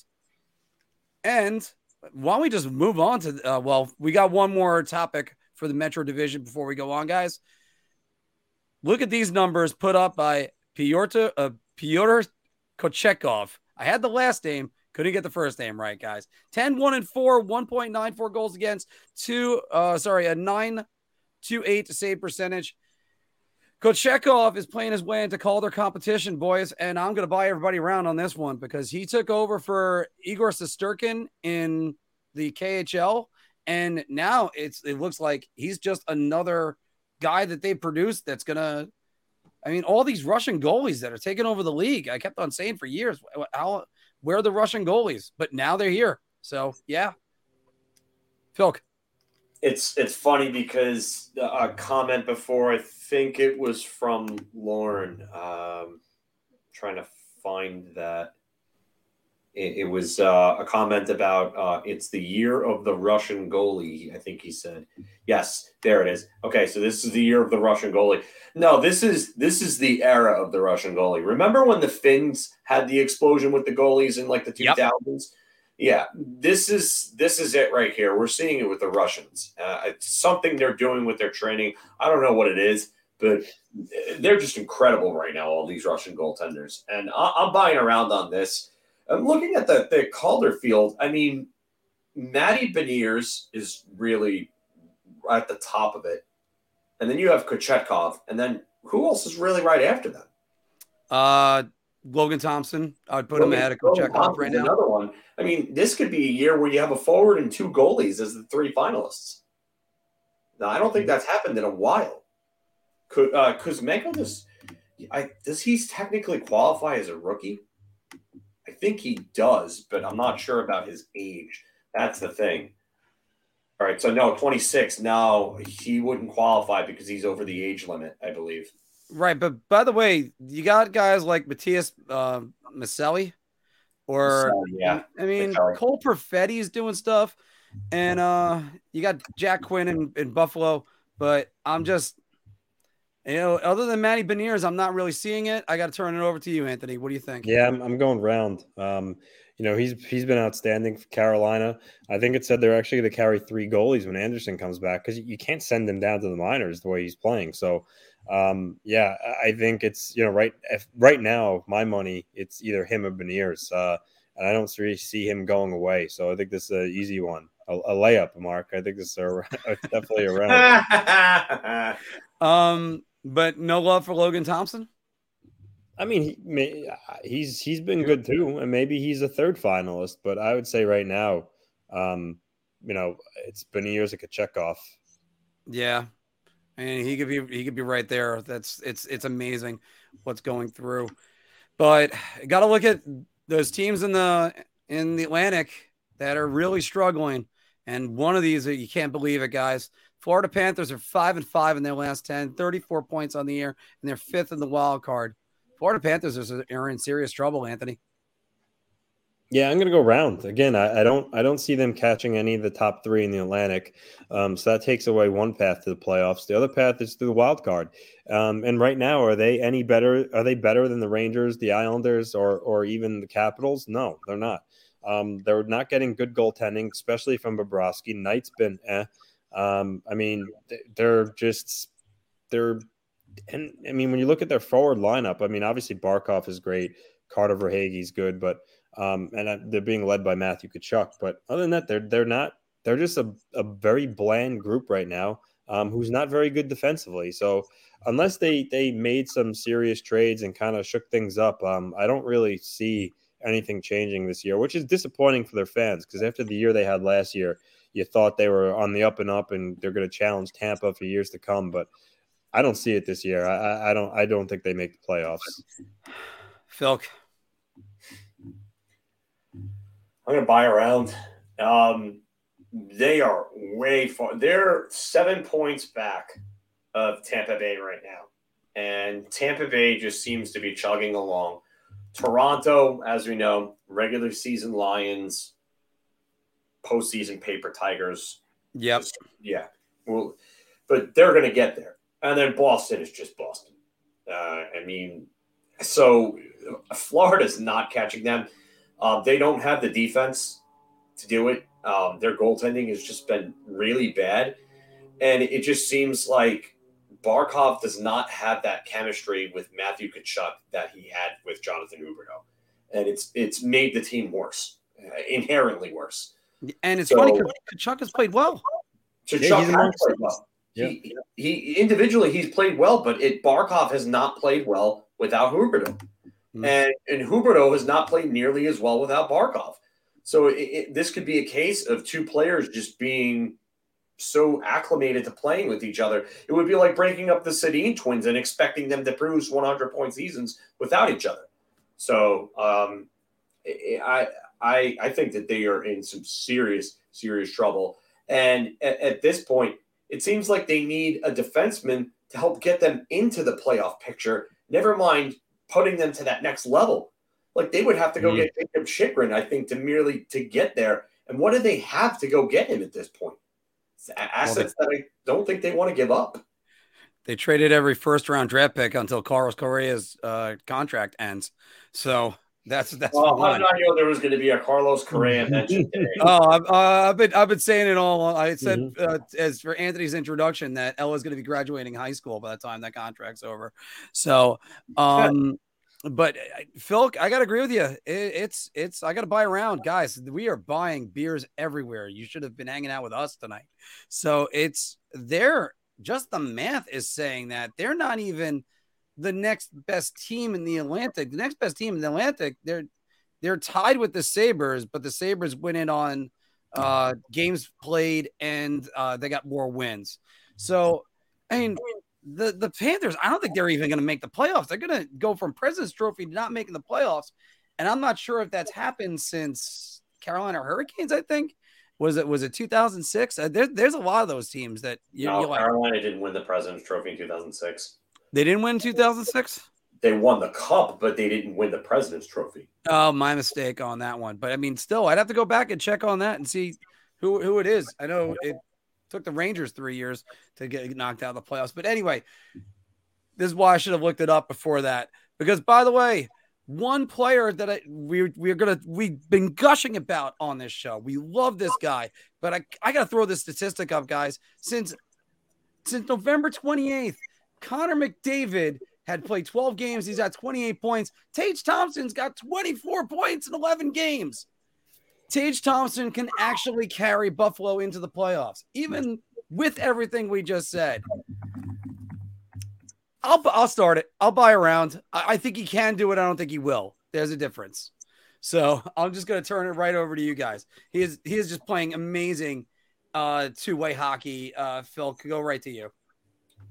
And why don't we just move on to? Uh, well, we got one more topic for the Metro Division before we go on, guys. Look at these numbers put up by Pyotr uh, Pyotr Kochetkov. I had the last name, couldn't get the first name right, guys. 10, 1 and 4, 1.94 goals against, two, uh, sorry, a 9 2 8 to save percentage. Kochetkov is playing his way into Calder competition, boys, and I'm going to buy everybody around on this one because he took over for Igor Shesterkin in the KHL, and now it's it looks like he's just another guy that they produced that's going to. I mean, all these Russian goalies that are taking over the league. I kept on saying for years, how where are the Russian goalies? But now they're here. So yeah, Phil it's it's funny because a comment before I think it was from Lauren. Um, trying to find that. It, it was uh, a comment about uh, it's the year of the Russian goalie. I think he said, "Yes, there it is." Okay, so this is the year of the Russian goalie. No, this is this is the era of the Russian goalie. Remember when the Finns had the explosion with the goalies in like the two thousands? Yeah, this is this is it right here. We're seeing it with the Russians. Uh, it's something they're doing with their training. I don't know what it is, but they're just incredible right now. All these Russian goaltenders, and I, am buying around on this. I'm looking at the the Calder field. I mean, Matty Beniers is really at the top of it, and then you have Kochetkov, and then who else is really right after them? Uh, Logan Thompson. I would put Logan, him ahead of Kochetkov right now. Another one. I mean, this could be a year where you have a forward and two goalies as the three finalists. Now, I don't think that's happened in a while. Could uh, Kuzmenko just? I does he technically qualify as a rookie? I think he does, but I'm not sure about his age. That's the thing. All right, so no, 26. No, he wouldn't qualify because he's over the age limit, I believe. Right, but by the way, you got guys like Matias uh, Maccelli, or Maccelli, yeah, I mean Cole Perfetti is doing stuff, and uh, you got Jack Quinn in, in Buffalo. But I'm just, you know, other than Matty Beniers, I'm not really seeing it. I got to turn it over to you, Anthony. What do you think? Yeah, I'm, I'm going round. Um, you know, he's he's been outstanding for Carolina. I think it said they're actually going to carry three goalies when Anderson comes back because you can't send him down to the minors the way he's playing. So um, yeah, I think it's you know right if, right now my money it's either him or Beniers, uh, and I don't really see him going away. So I think this is an easy one, a, a layup, Mark. I think this is a, [LAUGHS] definitely around. [LAUGHS] um, but no love for Logan Thompson. I mean, he, he's he's been good too, and maybe he's a third finalist. But I would say right now, Um, you know, it's been years of Kochetkov. Yeah, and he could be he could be right there. That's it's it's amazing what's going through. But got to look at those teams in the in the Atlantic that are really struggling. And one of these, you can't believe it, guys. Florida Panthers are five and five in their last 10, 34 points on the year, and they're fifth in the wild card. Florida Panthers are in serious trouble, Anthony. Yeah, I'm gonna go round again. I, I, don't I don't see them catching any of the top three in the Atlantic, um, so that takes away one path to the playoffs. The other path is through the wild card. Um, and right now, are they any better? Are they better than the Rangers, the Islanders, or or even the Capitals? No, they're not. Um, they're not getting good goaltending, especially from Bobrovsky. Knight's been eh. Um, I mean, they're just they're and I mean when you look at their forward lineup, I mean obviously Barkov is great, Carter Verhaeghe's good, but um, and uh, they're being led by Matthew Tkachuk. But other than that, they're they're not. They're just a, a very bland group right now, um, who's not very good defensively. So unless they they made some serious trades and kind of shook things up, um, I don't really see anything changing this year, which is disappointing for their fans because after the year they had last year, you thought they were on the up and up and they're going to challenge Tampa for years to come. But I don't see it this year. I, I don't. I don't think they make the playoffs. Phil, I'm going to buy around. Um, they are way far. They're seven points back of Tampa Bay right now. And Tampa Bay just seems to be chugging along. Toronto, as we know, regular season Lions, postseason paper Tigers. Yep. Just, yeah. Well, but they're going to get there. And then Boston is just Boston. Uh, I mean, so Florida's not catching them. Um, they don't have the defense to do it. Um, their goaltending has just been really bad. And it just seems like Barkov does not have that chemistry with Matthew Tkachuk that he had with Jonathan Huberdeau. And it's it's made the team worse, uh, inherently worse. And it's so, funny because Tkachuk has played well. Tkachuk yeah, has played well. Yeah. He, he individually he's played well, but it Barkov has not played well without Huberdeau. Mm-hmm. And and Huberdeau has not played nearly as well without Barkov. So it, it, this could be a case of two players just being so acclimated to playing with each other. It would be like breaking up the Sedin twins and expecting them to produce 100 point seasons without each other. So um, I I I think that they are in some serious serious trouble. And at, at this point, it seems like they need a defenseman to help get them into the playoff picture. Never mind putting them to that next level. Like they would have to go mm get Jakob Chychrun, I think, to merely to get there. And what do they have to go get him at this point? assets well, they, that I don't think they want to give up. They traded every first round draft pick until Carlos Correa's uh, contract ends. So that's that's. Well, how did I know there was going to be a Carlos Correa [LAUGHS] mention today? oh, I've, uh, I've, been I've been saying it all. I said mm-hmm. uh, as for Anthony's introduction that Ella's going to be graduating high school by the time that contract's over. So, um, but uh, Phil, I gotta agree with you. It, it's it's I gotta buy around, guys. We are buying beers everywhere. You should have been hanging out with us tonight. So it's they're just the math is saying that they're not even the next best team in the Atlantic. The next best team in the Atlantic, they're they're tied with the Sabres, but the Sabres win it on uh games played and uh they got more wins. So I mean the the Panthers, I don't think they're even going to make the playoffs. They're going to go from President's Trophy to not making the playoffs, and I'm not sure if that's happened since Carolina Hurricanes. I think was it was it 2006? Uh, there, there's a lot of those teams that you, no, Carolina like, didn't win the President's Trophy in 2006. They didn't win 2006. They won the cup, but they didn't win the President's Trophy. Oh, my mistake on that one. But I mean, still, I'd have to go back and check on that and see who who it is. I know it Took the Rangers three years to get knocked out of the playoffs. But anyway, this is why I should have looked it up before that. Because by the way, one player that I, we we're gonna we've been gushing about on this show. We love this guy, but I I gotta throw this statistic up, guys. Since since November 28th, Connor McDavid had played 12 games. He's got 28 points. Tage Thompson's got 24 points in 11 games. Tage Thompson can actually carry Buffalo into the playoffs, even with everything we just said. I'll I'll start it. I'll buy around. I, I think he can do it. I don't think he will. There's a difference. So I'm just going to turn it right over to you guys. He is he is just playing amazing uh, two way hockey. Uh, Phil, go right to you.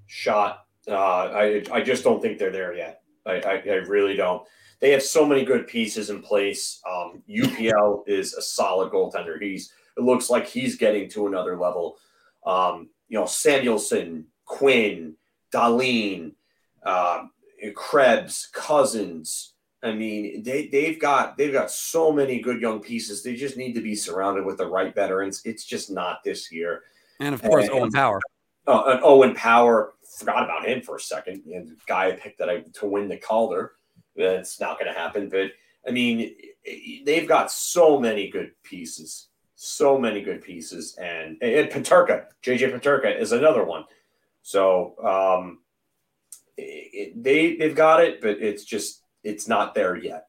Shot. Uh, I I just don't think they're there yet. I, I, I really don't. They have so many good pieces in place. Um, UPL is a solid goaltender. He's it looks like he's getting to another level. Um, you know, Samuelsson, Quinn, Dahlin, uh, Krebs, Cozens. I mean, they they've got they've got so many good young pieces. They just need to be surrounded with the right veterans. It's just not this year. And of course, and, Owen Power. Uh, Owen Power. Forgot about him for a second. And the guy I picked that I to win the Calder. That's not going to happen. But I mean, they've got so many good pieces, so many good pieces, and and Peterka, JJ Peterka is another one. So um, it, they they've got it, but it's just it's not there yet.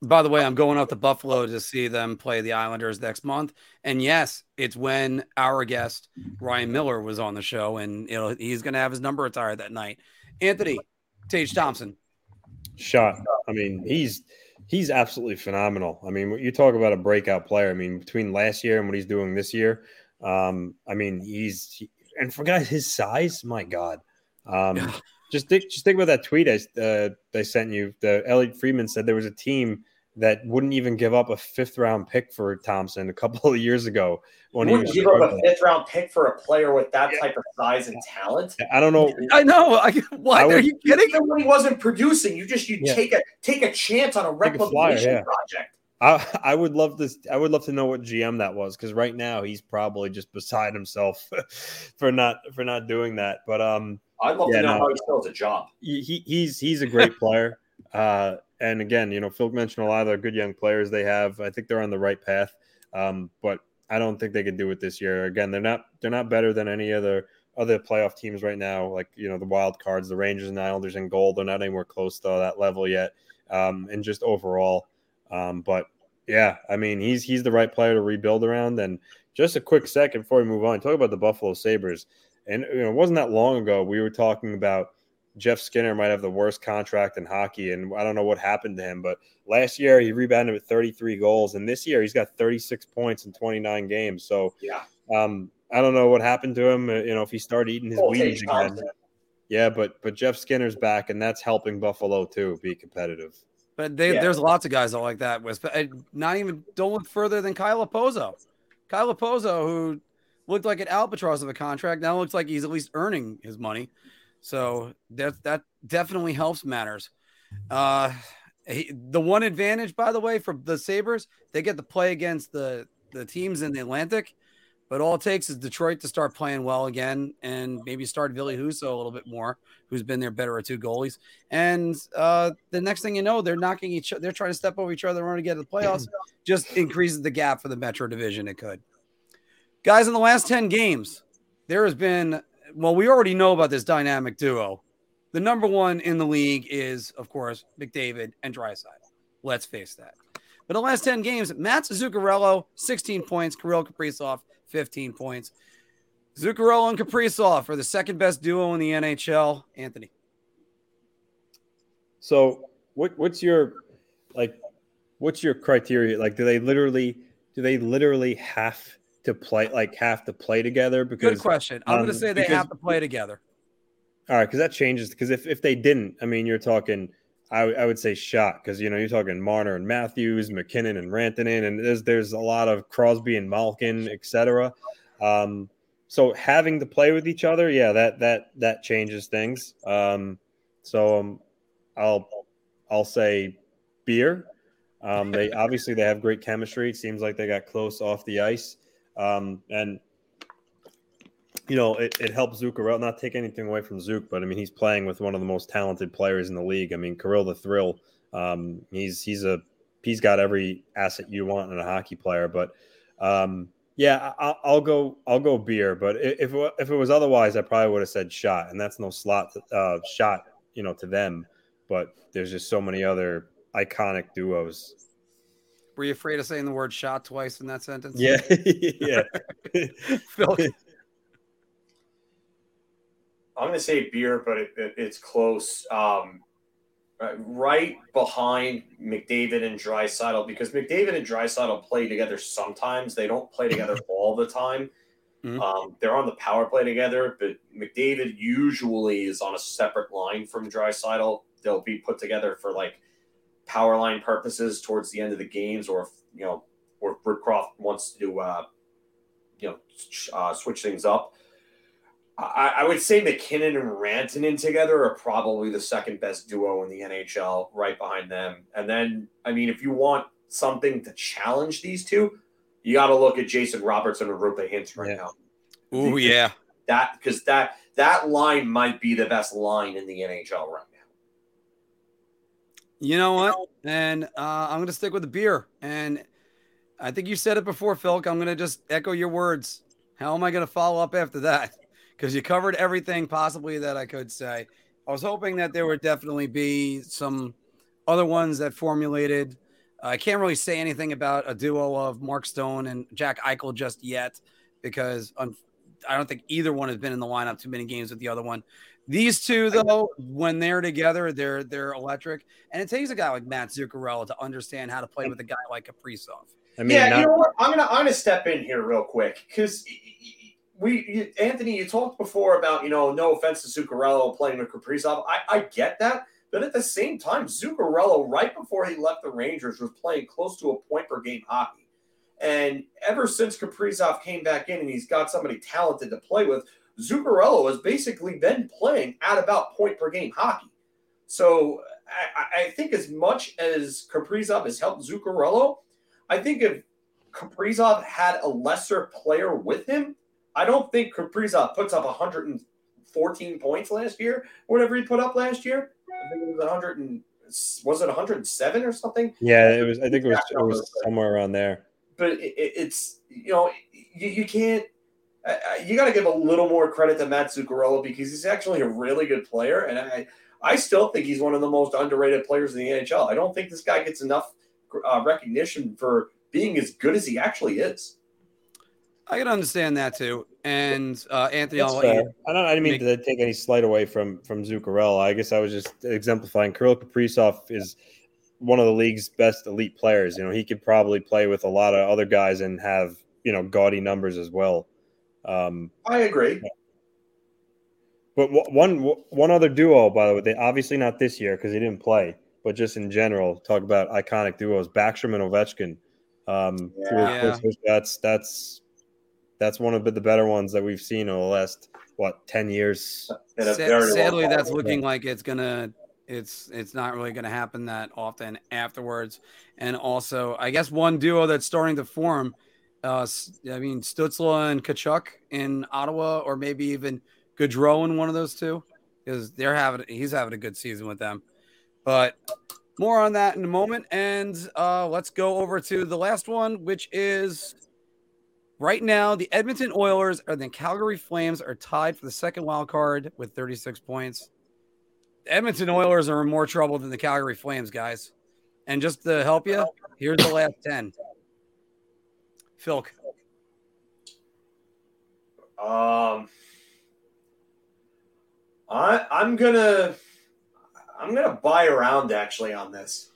By the way, I'm going out to Buffalo to see them play the Islanders next month. And yes, it's when our guest Ryan Miller was on the show, and he's going to have his number retired that night. Anthony Tage Thompson, shot. I mean, he's he's absolutely phenomenal. I mean, you talk about a breakout player. I mean, between last year and what he's doing this year, um, I mean, he's he, and for guys his size, my God. Um, just think, just think about that tweet I uh, they sent you. The Elliotte Friedman said there was a team that wouldn't even give up a fifth round pick for Thompson a couple of years ago. When wouldn't give up a fifth round pick for a player with that yeah. type of size and talent. I don't know. I know. I, what I would, are you kidding? Even when he wasn't producing, you just you yeah. take a take a chance on a replication yeah. project. I, I would love this. I would love to know what GM that was because right now he's probably just beside himself [LAUGHS] for not for not doing that. But um, I'd love to know no, how he still has a job. He, he's he's a great player. Uh, and again, you know, Phil mentioned a lot of the good young players they have. I think they're on the right path. Um, but I don't think they can do it this year. Again, they're not they're not better than any other other playoff teams right now. Like you know, the wild cards, the Rangers and Islanders in gold. They're not anywhere close to that level yet. Um, and just overall, um, but yeah, I mean, he's he's the right player to rebuild around. And just a quick second before we move on, talk about the Buffalo Sabres. And you know, it wasn't that long ago we were talking about Jeff Skinner might have the worst contract in hockey, and I don't know what happened to him. But last year he rebounded with 33 goals, and this year he's got 36 points in 29 games. So yeah, um, I don't know what happened to him. Uh, you know, if he started eating his weeds again. Yeah, but but Jeff Skinner's back, and that's helping Buffalo too be competitive. But they, yeah. there's lots of guys that like that. With not even don't look further than Kyle Okposo. Kyle Okposo, who looked like an albatross of a contract, now looks like he's at least earning his money. So that that definitely helps matters. Uh, he, the one advantage, by the way, for the Sabres, they get to play against the the teams in the Atlantic. But all it takes is Detroit to start playing well again and maybe start Ville Husso a little bit more, who's been their better at two goalies. And uh, the next thing you know, they're knocking each they're trying to step over each other in order to get to the playoffs. [CLEARS THROAT] Just increases the gap for the Metro division. It could. Guys, in the last 10 games, there has been well, we already know about this dynamic duo. The number one in the league is, of course, McDavid and Draisaitl. Let's face that. But the last 10 games, Matt Zuccarello, 16 points, Kirill Kaprizov, 15 points. Zuccarello and Kaprizov are the second best duo in the NHL. Anthony. So, what what's your like? What's your criteria? Like, do they literally do they literally have to play like have to play together? Because good question. I'm um, going to say they because, have to play together. All right, because that changes. Because if if they didn't, I mean, you're talking I, I would say shot because you know you're talking Marner and Matthews, MacKinnon and Rantanen, and there's there's a lot of Crosby and Malkin, etc. Um, so having to play with each other, yeah, that that that changes things. Um, so um, I'll I'll say beer. Um, they obviously they have great chemistry. It seems like they got close off the ice, um, and you know, it, it helps Zuccarello not take anything away from Zook, but I mean, he's playing with one of the most talented players in the league. I mean, Kirill the Thrill, um, he's he's a he's got every asset you want in a hockey player. But um, yeah, I, will go I'll go beer. But if if it was otherwise, I probably would have said shot, and that's no slot uh, shot, you know, to them. But there's just so many other iconic duos. Were you afraid of saying the word shot twice in that sentence? Yeah, [LAUGHS] yeah. Phil, I'm going to say beer, but it, it, it's close. Um, right, right behind McDavid and Draisaitl because McDavid and Draisaitl play together sometimes. They don't play together [LAUGHS] all the time. Mhm. Um, they're on the power play together, but McDavid usually is on a separate line from Draisaitl. They'll be put together for like power line purposes towards the end of the games, or if you know, or if Woodcroft wants to, uh, you know, uh, switch things up. I, I would say MacKinnon and Rantanen together are probably the second best duo in the NHL, right behind them. And then, I mean, if you want something to challenge these two, you got to look at Jason Robertson and Roope Hintz right Yeah. now. Ooh, yeah. That because that that line might be the best line in the NHL right now. You know what? And uh, I'm going to stick with the beer. And I think you said it before, Phil. I'm going to just echo your words. How am I going to follow up after that? [LAUGHS] Because you covered everything possibly that I could say. I was hoping that there would definitely be some other ones that formulated. I can't really say anything about a duo of Mark Stone and Jack Eichel just yet because I don't think either one has been in the lineup too many games with the other one. These two, though, when they're together, they're they're electric, and it takes a guy like Matt Zuccarello to understand how to play with a guy like Kaprizov. I mean, yeah, not- you know what? I'm gonna I'm gonna step in here real quick because we you, Anthony, you talked before about you know no offense to Zuccarello playing with Kaprizov. I, I get that, but at the same time, Zuccarello right before he left the Rangers was playing close to a point per game hockey, and ever since Kaprizov came back in and he's got somebody talented to play with, Zuccarello has basically been playing at about point per game hockey. So I, I think as much as Kaprizov has helped Zuccarello, I think if Kaprizov had a lesser player with him, I don't think Kaprizov puts up 114 points last year, whatever he put up last year. I think it was 100 and was it 107 or something? yeah, it was. I think it was. It was somewhere around there. But it, it, it's you know you, you can't. I- I- You got to give a little more credit to Matt Zuccarello because he's actually a really good player, and I, I still think he's one of the most underrated players in the NHL. I don't think this guy gets enough uh, recognition for being as good as he actually is. I can understand that too. And uh, Anthony, I'll let you. I don't. I didn't mean to take any slight away from from Zuccarello. I guess I was just exemplifying. Kirill Kaprizov is one of the league's best elite players. You know, he could probably play with a lot of other guys and have you know gaudy numbers as well. Um, I agree. but one one other duo, by the way, they obviously not this year because he didn't play, but just in general, talk about iconic duos: Backstrom and Ovechkin. Um, through Yeah. That's that's that's one of the better ones that we've seen over the last what ten years. In a Sa- very long sadly, that's looking like it's gonna. It's it's not really gonna happen that often afterwards. And also, I guess one duo that's starting to form. Uh, I mean, Stutzle and Tkachuk in Ottawa, or maybe even Gaudreau in one of those two, because they're having he's having a good season with them. But more on that in a moment. And uh, let's go over to the last one, which is right now the Edmonton Oilers and the Calgary Flames are tied for the second wild card with 36 points. The Edmonton Oilers are in more trouble than the Calgary Flames, guys. And just to help you, here's the last 10. Philk. Um, I I'm gonna I'm gonna buy around actually on this,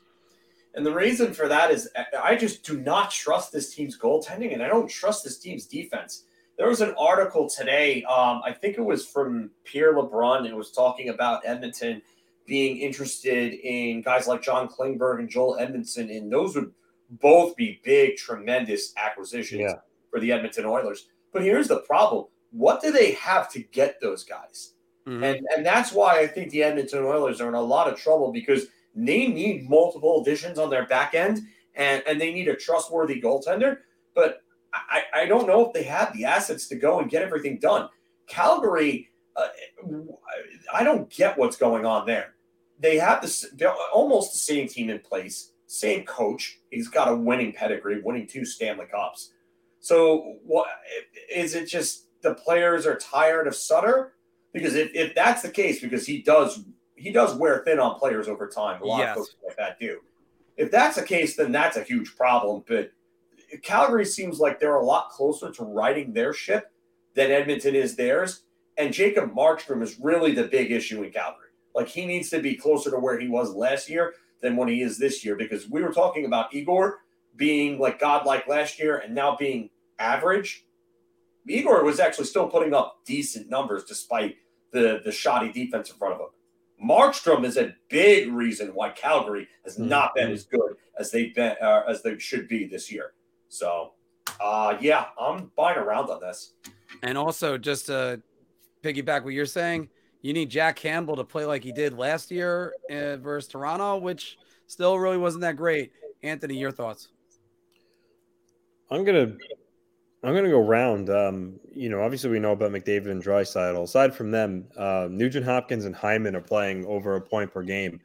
and the reason for that is I just do not trust this team's goaltending, and I don't trust this team's defense. There was an article today, um, I think it was from Pierre LeBrun. It was talking about Edmonton being interested in guys like John Klingberg and Joel Edmundson, and those would both be big, tremendous acquisitions Yeah. for the Edmonton Oilers. But here's the problem: what do they have to get those guys? Mhm. And and that's why I think the Edmonton Oilers are in a lot of trouble because they need multiple additions on their back end and, and they need a trustworthy goaltender. But I, I don't know if they have the assets to go and get everything done. Calgary, uh, I don't get what's going on there. They have this, almost the same team in place, same coach. He's got a winning pedigree, winning two Stanley Cups. So what is it? Just the players are tired of Sutter? Because if, if that's the case, because he does he does wear thin on players over time. A lot Yes. of coaches like that do. If that's the case, then that's a huge problem. But Calgary seems like they're a lot closer to riding their ship than Edmonton is theirs. And Jacob Markstrom is really the big issue in Calgary. Like he needs to be closer to where he was last year than when he is this year because we were talking about Igor being like godlike last year and now being average. Igor was actually still putting up decent numbers despite the the shoddy defense in front of him. Markstrom is a big reason why Calgary has Mm-hmm. not been as good as they've been uh, as they should be this year. So, uh, yeah, I'm buying around on this. And also, just to piggyback what you're saying, you need Jack Campbell to play like he did last year uh, versus Toronto, which still really wasn't that great. Anthony, your thoughts? I'm gonna I'm gonna go round. Um, you know, obviously we know about McDavid and Draisaitl. Aside from them, uh, Nugent Hopkins and Hyman are playing over a point per game.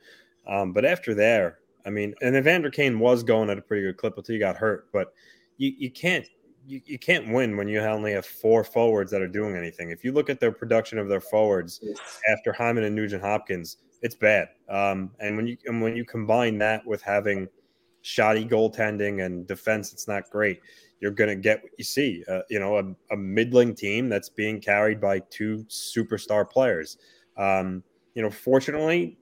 Um, but after there, I mean, and Evander Kane was going at a pretty good clip until he got hurt. But you, you can't you, you can't win when you only have four forwards that are doing anything. If you look at their production of their forwards after Hyman and Nugent Hopkins, it's bad. Um, and when you and when you combine that with having shoddy goaltending and defense, it's not great. You're going to get what you see. Uh, you know, a, a, middling team that's being carried by two superstar players. Um, you know, fortunately,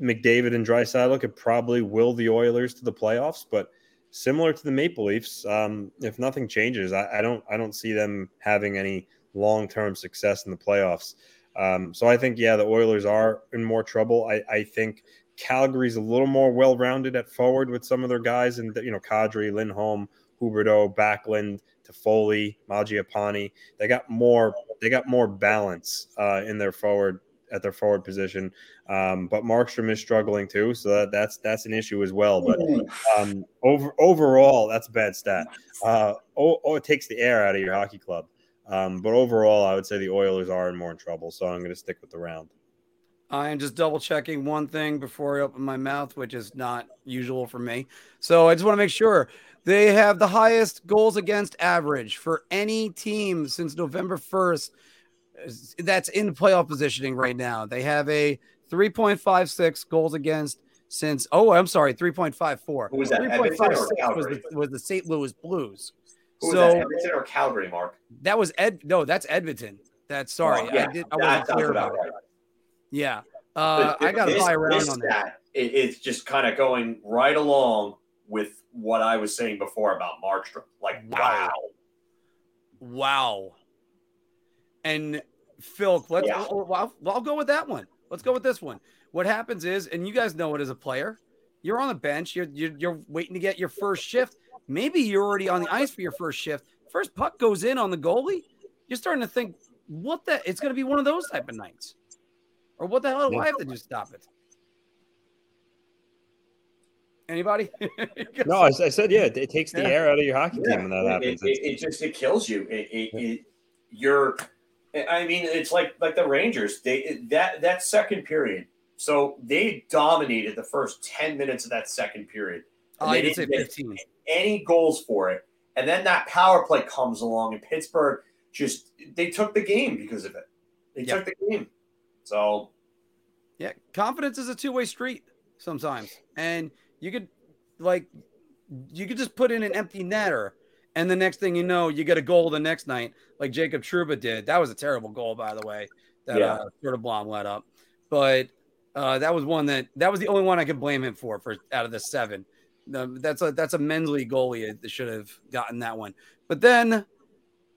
McDavid and Draisaitl could probably will the Oilers to the playoffs, but similar to the Maple Leafs, um, if nothing changes, I, I, don't I don't see them having any long term success in the playoffs. Um, so I think yeah, the Oilers are in more trouble. I, I think Calgary's a little more well rounded at forward with some of their guys, and you know, Kadri, Lindholm, Huberdeau, Backlund, Toffoli, Mangiapane. They got more. They got more balance uh, in their forward at their forward position. Um, but Markstrom is struggling too, so that, that's that's an issue as well. But um, over overall, that's a bad stat. Uh, oh, oh, it takes the air out of your hockey club. Um, but overall, I would say the Oilers are in more in trouble. So I'm going to stick with the round. I am just double checking one thing before I open my mouth, which is not usual for me. So I just want to make sure they have the highest goals against average for any team since November 1st that's in playoff positioning right now. They have a 3.56 goals against since, oh, I'm sorry, 3.54. Who was that? 3.56 was the, was the St. Louis Blues. Who so, was that? Edmonton or Calgary, Mark? That was Ed. No, that's Edmonton. That's sorry. Oh, yeah, I, did, I wasn't clear about right. Yeah. Uh, I got to buy around on that. It, it's just kind of going right along with what I was saying before about Markstrom. Like, wow. Wow. And Phil, let's, Yeah. I'll, I'll, I'll go with that one. Let's go with this one. What happens is, and you guys know it as a player, you're on the bench, you're, you're, you're waiting to get your first shift. Maybe you're already on the ice for your first shift. First puck goes in on the goalie. You're starting to think, what the? It's going to be one of those type of nights. Or what the hell do I have to do to stop it? Anybody? [LAUGHS] No, I, I said yeah. It, it takes the Yeah. air out of your hockey Yeah. team when that It, happens. it, it just it kills you. It, it, it you're. I mean, it's like like the Rangers. They that that second period. So they dominated the first ten minutes of that second period. Oh, I they didn't get 15. any goals for it. And then that power play comes along, and Pittsburgh just they took the game because of it. They Yeah. took the game. So Yeah, confidence is a two-way street sometimes, and you could like you could just put in an empty netter, and the next thing you know, you get a goal the next night, like Jacob Trouba did. That was a terrible goal, by the way, that Yeah. uh, sort of blonde let up, but uh, that was one that that was the only one I could blame him for for out of the seven. Um, that's a that's a men's league goalie that should have gotten that one, but then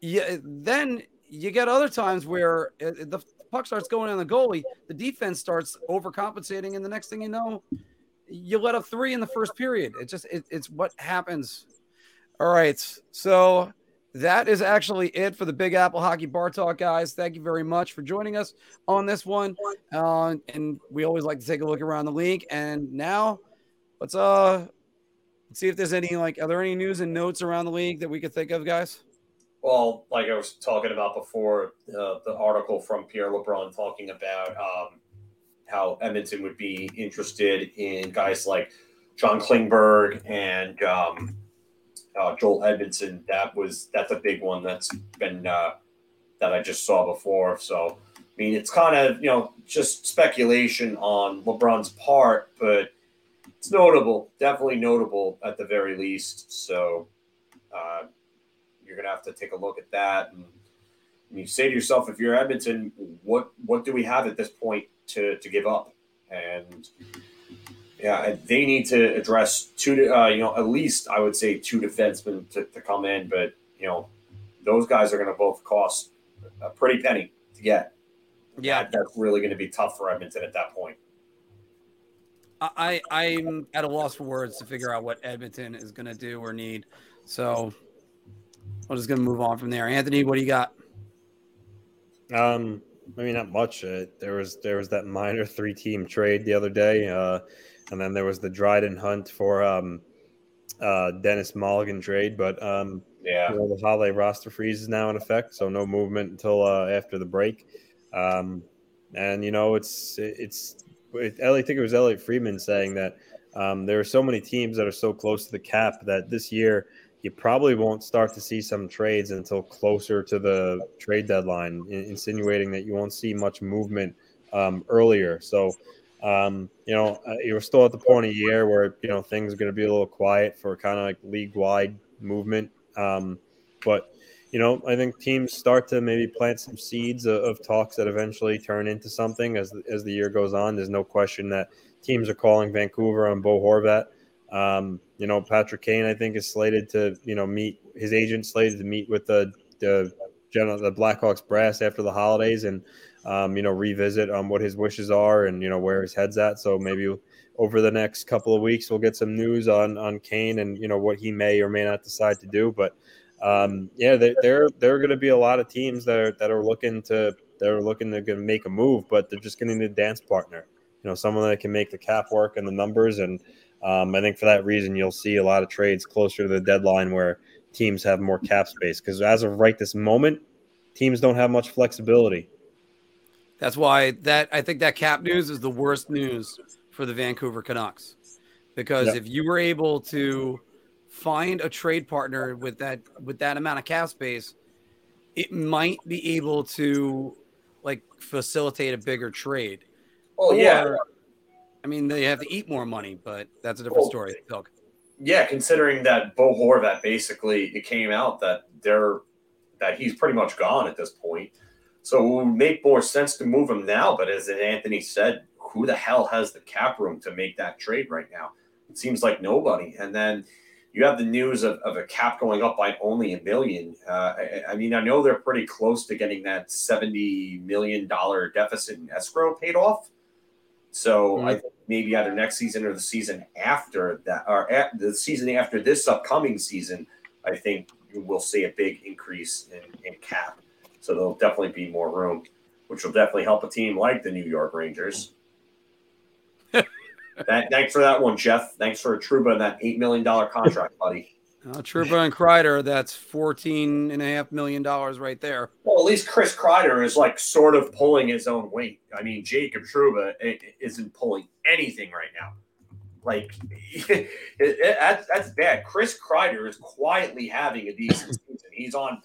yeah, then you get other times where uh, the puck starts going on the goalie, the defense starts overcompensating, and the next thing you know, you let up three in the first period. It just it, it's what happens. All right, so that is actually it for the Big Apple Hockey Bar Talk, guys. Thank you very much for joining us on this one. Uh, and we always like to take a look around the league. And now, let's uh let's see if there's any like are there any news and notes around the league that we could think of, guys? Well, like I was talking about before, uh, the article from Pierre LeBrun talking about um, how Edmonton would be interested in guys like John Klingberg and um, uh, Joel Edmundson. That was that's a big one that's been uh, that I just saw before. So, I mean, it's kind of you know just speculation on LeBrun's part, but it's notable, definitely notable at the very least. So. Uh, you're gonna have to take a look at that and you say to yourself, if you're Edmonton, what what do we have at this point to to give up? And yeah, they need to address two, uh, you know, at least I would say two defensemen to, to come in, but you know, those guys are going to both cost a pretty penny to get. Yeah, that, that's really going to be tough for Edmonton at that point. I I'm at a loss for words to figure out what Edmonton is going to do or need. So I'm just going to move on from there. Anthony, what do you got? Um, I mean, not much. Uh, there was there was that minor three team trade the other day, uh, and then there was the Dryden Hunt for um, uh, Denis Malgin trade. But um, yeah, you know, the holiday roster freeze is now in effect, so no movement until uh, after the break. Um, and you know, it's it's it, I think it was Elliotte Friedman saying that um, there are so many teams that are so close to the cap that this year you probably won't start to see some trades until closer to the trade deadline, insinuating that you won't see much movement um, earlier. So, um, you know, uh, you're still at the point of year where you know things are going to be a little quiet for kind of like league wide movement. Um, but you know, I think teams start to maybe plant some seeds of, of, talks that eventually turn into something as as the year goes on. There's no question that teams are calling Vancouver on Bo Horvat. Um, you know, Patrick Kane, I think, is slated to, you know, meet his agent slated to meet with the the general the Blackhawks brass after the holidays and um, you know revisit um, what his wishes are and you know where his head's at. So maybe over the next couple of weeks we'll get some news on on Kane and you know what he may or may not decide to do. But um, yeah, there there are going to be a lot of teams that are that are looking to they're looking to make a move, but they're just need a dance partner. You know, someone that can make the cap work and the numbers and um, I think for that reason, you'll see a lot of trades closer to the deadline where teams have more cap space. Because as of right this moment, teams don't have much flexibility. That's why that I think that cap news is the worst news for the Vancouver Canucks. Because yep. if you were able to find a trade partner with that with that amount of cap space, it might be able to like facilitate a bigger trade. Oh yeah. I mean, they have to eat more money, but that's a different well, story. Look. Yeah, considering that Bo Horvat basically it came out that they're that he's pretty much gone at this point. So it would make more sense to move him now. But as Anthony said, who the hell has the cap room to make that trade right now? It seems like nobody. And then you have the news of, of a cap going up by only a million. Uh, I, I, mean, I know they're pretty close to getting that $70 million deficit in escrow paid off. So mm-hmm. I think maybe either next season or the season after that, or at the season after this upcoming season, I think we'll see a big increase in, in cap. So there'll definitely be more room, which will definitely help a team like the New York Rangers. [LAUGHS] that, thanks for that one, Jeff. Thanks for Trouba and that eight million dollar contract, buddy. Uh, Trouba and Kreider, that's fourteen and a half million dollars right there. Well, at least Chris Kreider is like sort of pulling his own weight. I mean, Jacob Trouba isn't pulling anything right now. Like [LAUGHS] it, it, that's, that's bad. Chris Kreider is quietly having a decent season. He's on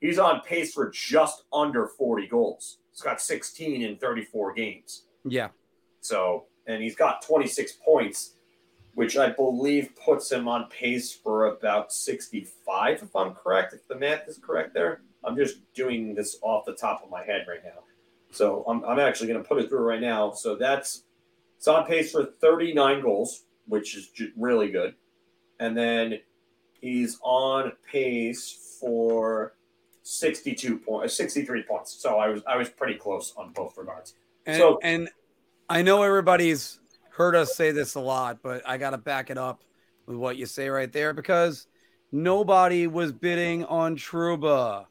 he's on pace for just under forty goals. He's got sixteen in thirty four games. Yeah. So and he's got twenty six points which I believe puts him on pace for about 65, if I'm correct, if the math is correct there. I'm just doing this off the top of my head right now. So I'm, I'm actually going to put it through right now. So that's it's on pace for 39 goals, which is really good. And then he's on pace for 62 points, 63 points. So I was I was pretty close on both regards. And, so and I know everybody's heard us say this a lot, but I got to back it up with what you say right there because nobody was bidding on Trouba.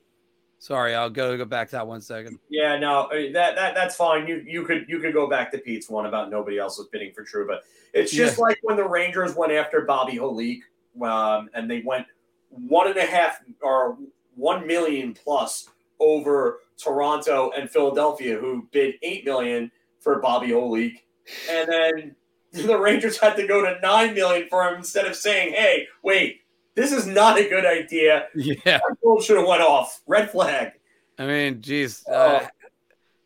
Sorry, I'll go go back to that one second. Yeah, no, that, that that's fine. You you could you could go back to Pete's one about nobody else was bidding for Trouba. It's just yeah. like when the Rangers went after Bobby Holik, um, and they went one and a half or one million plus over Toronto and Philadelphia, who bid eight million for Bobby Holik and then [LAUGHS] the Rangers had to go to nine million for him instead of saying, "Hey, wait, this is not a good idea." Yeah, should have went off. Red flag. I mean, geez, uh, oh.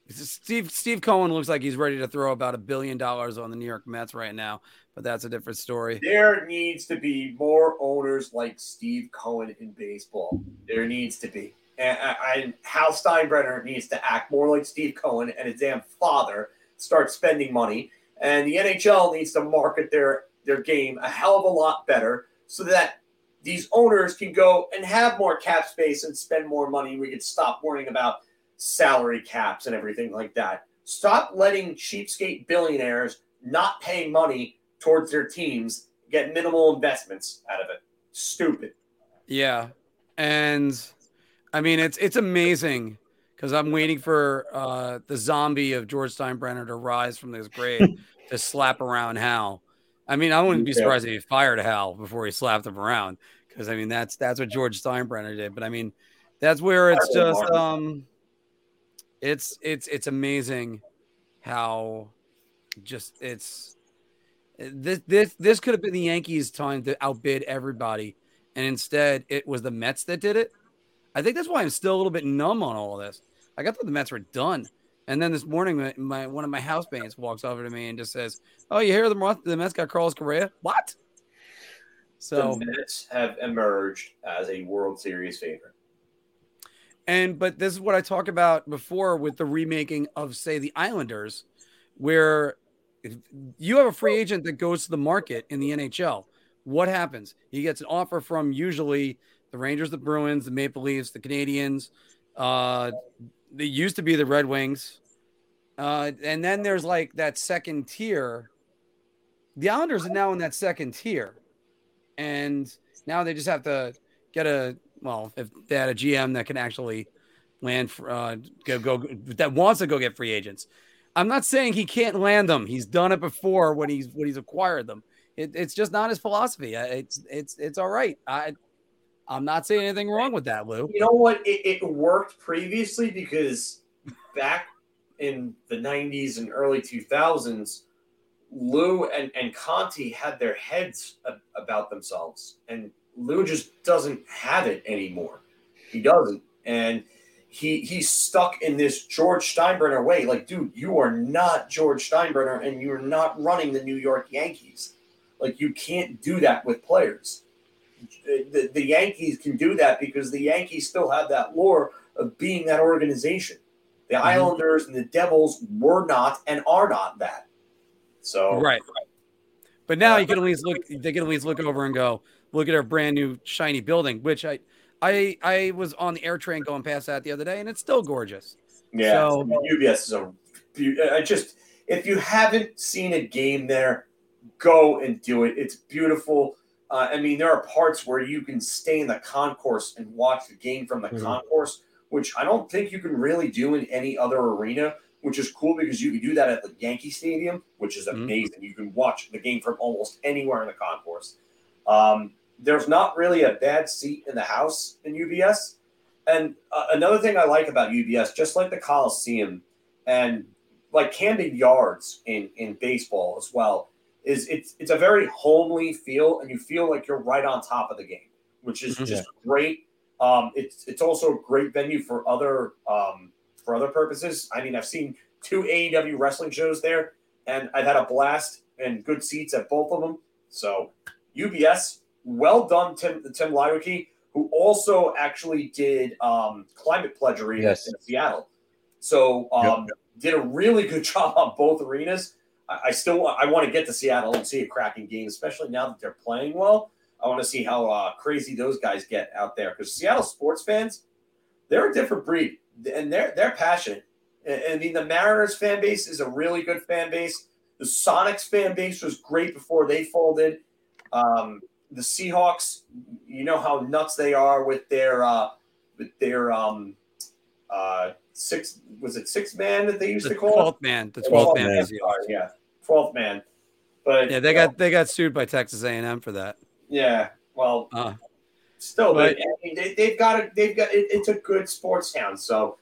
Steve Steve Cohen looks like he's ready to throw about a billion dollars on the New York Mets right now, but that's a different story. There needs to be more owners like Steve Cohen in baseball. There needs to be. And, Hal Steinbrenner needs to act more like Steve Cohen and his damn father, start spending money. And the NHL needs to market their, their game a hell of a lot better so that these owners can go and have more cap space and spend more money. We could stop worrying about salary caps and everything like that. Stop letting cheapskate billionaires not paying money towards their teams get minimal investments out of it. Stupid. Yeah. And I mean it's it's amazing because I'm waiting for uh, the zombie of George Steinbrenner to rise from his grave [LAUGHS] to slap around Hal. I mean, I wouldn't be surprised if he fired Hal before he slapped him around because I mean that's that's what George Steinbrenner did. But I mean, that's where it's just um, it's it's it's amazing how just it's this this this could have been the Yankees' time to outbid everybody, and instead it was the Mets that did it. I think that's why I'm still a little bit numb on all of this. I got thought the Mets were done. And then this morning, my, my, one of my housemates walks over to me and just says, "Oh, you hear the the Mets got Carlos Correa? What?" So the Mets have emerged as a World Series favorite. And but this is what I talked about before with the remaking of, say, the Islanders, where you have a free agent that goes to the market in the NHL. What happens? He gets an offer from usually the Rangers, the Bruins, the Maple Leafs, the Canadiens. Uh, they used to be the Red Wings. Uh, and then there's like that second tier. The Islanders are now in that second tier. And now they just have to get a, well, if they had a GM that can actually land, for, uh, go, go, that wants to go get free agents. I'm not saying he can't land them. He's done it before when he's when he's acquired them. It, it's just not his philosophy. It's it's it's all right. I I'm not saying anything wrong with that, Lou. You know what? It, it worked previously because back in the 90s and early 2000s, Lou and, and Conti had their heads about themselves, and Lou just doesn't have it anymore. He doesn't, and he he's stuck in this George Steinbrenner way. Like, dude, you are not George Steinbrenner, and you're not running the New York Yankees. Like, you can't do that with players the, the Yankees can do that because the Yankees still have that lore of being that organization. The mm-hmm. Islanders and the Devils were not and are not that. So right. But now uh, you can at least look. They can at least look over and go, look at our brand new shiny building, which I, I, I was on the air train going past that the other day, and it's still gorgeous. Yeah, so, UBS is a. I just if you haven't seen a game there, go and do it. It's beautiful. Uh, I mean, there are parts where you can stay in the concourse and watch the game from the mm-hmm. concourse, which I don't think you can really do in any other arena, which is cool because you can do that at the Yankee Stadium, which is mm-hmm. amazing. Mm-hmm. You can watch the game from almost anywhere in the concourse. Um, there's not really a bad seat in the house in UBS. And uh, another thing I like about UBS, just like the Coliseum and like Camden Yards in, in baseball as well, is it's it's a very homely feel, and you feel like you're right on top of the game, which is mm-hmm. just great. Um, it's it's also a great venue for other um, for other purposes. I mean, I've seen two AEW wrestling shows there, and I've had a blast and good seats at both of them. So UBS, well done, Tim Tim Leiweke, who also actually did um, Climate Pledge Arena yes. in Seattle. So um, yep. did a really good [LAUGHS] job on both arenas. I, still I want to get to Seattle and see a Kraken game, especially now that they're playing well. I want to see how uh, crazy those guys get out there because Seattle sports fans, they're a different breed and they're they're passionate. I mean, the Mariners fan base is a really good fan base. The Sonics fan base was great before they folded. Um, the Seahawks, you know how nuts they are with their uh, with their um, uh, six was it six man that they used the to call twelfth man, the twelfth man, man. yeah, twelfth man. But yeah, they got they got sued by Texas A and M for that. Yeah, well, uh, still, but, I mean, they, have got it. They've got it, it's a good sports town, so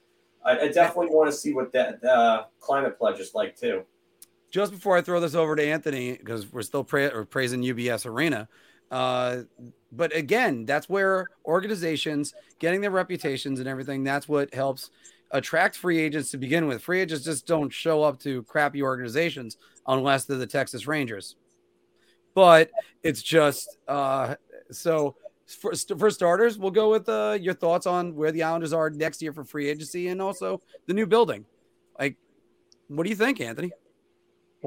I, I definitely want to see what that uh, climate pledge is like too. Just before I throw this over to Anthony, because we're still pra- praising UBS Arena, uh, but again, that's where organizations getting their reputations and everything. That's what helps attract free agents to begin with. Free agents just don't show up to crappy organizations unless they're the Texas Rangers. But it's just uh, so For, for starters, we'll go with uh, your thoughts on where the Islanders are next year for free agency and also the new building. Like, what do you think, Anthony?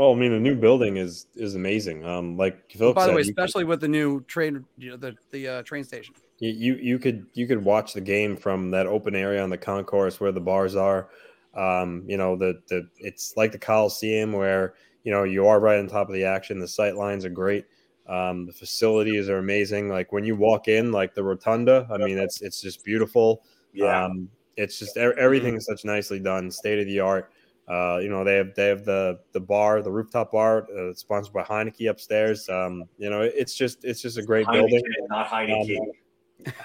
Well, I mean, the new building is is amazing. Um, like Philip by the said, way, especially could, with the new train, you know, the the uh, train station. You you could you could watch the game from that open area on the concourse where the bars are. Um, you know, the the it's like the Coliseum where you know you are right on top of the action. The sight lines are great. Um, the facilities are amazing. Like when you walk in, like the rotunda, I mean, it's it's just beautiful. Yeah, um, it's just everything is such nicely done, state of the art. Uh, you know, they have they have the the bar, the rooftop bar, uh, sponsored by Heineke upstairs. Um, you know, it's just it's just a great Heineken, building. Not Heineke. Um,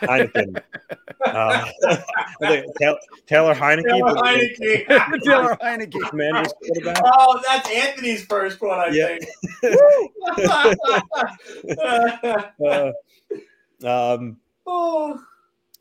Heineken. uh, [LAUGHS] Taylor, Taylor Heinicke. Taylor Heinicke. [LAUGHS] Taylor Heinicke. Commanders. Oh, that's Anthony's first one, I yeah. think. [LAUGHS] uh, um, oh.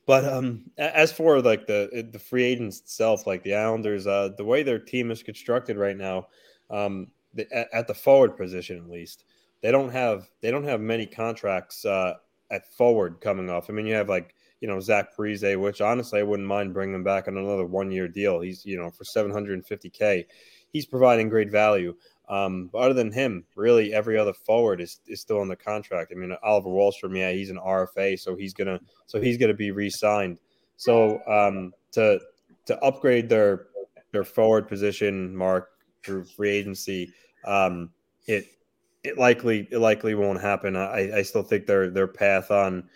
But um, as for like the the free agents itself, like the Islanders, uh, the way their team is constructed right now, um, the, at, the forward position at least, they don't have they don't have many contracts uh, at forward coming off. I mean, you have like you know Zach Parise, which honestly I wouldn't mind bringing him back on another one year deal. He's you know for 750k, he's providing great value. Um, but other than him, really every other forward is, is still on the contract. I mean, Oliver Wahlstrom, yeah, he's an RFA, so he's gonna so he's gonna be re-signed. So um, to to upgrade their their forward position, Mark through free agency, um, it it likely it likely won't happen. I, I still think their their path on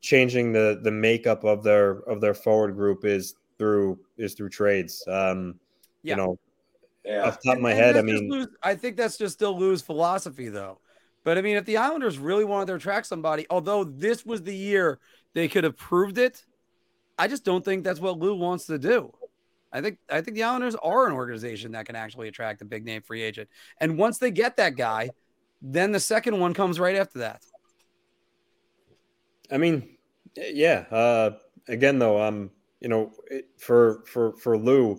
changing the the makeup of their of their forward group is through is through trades. Um, yeah. You know, yeah. Off top of my and, head, I mean, lose, I think that's just still Lou's philosophy, though. But I mean, if the Islanders really wanted to attract somebody, although this was the year they could have proved it, I just don't think that's what Lou wants to do. I think I think the Islanders are an organization that can actually attract a big name free agent. And once they get that guy, then the second one comes right after that. I mean, yeah. Uh, again, though, um, you know, for for for Lou,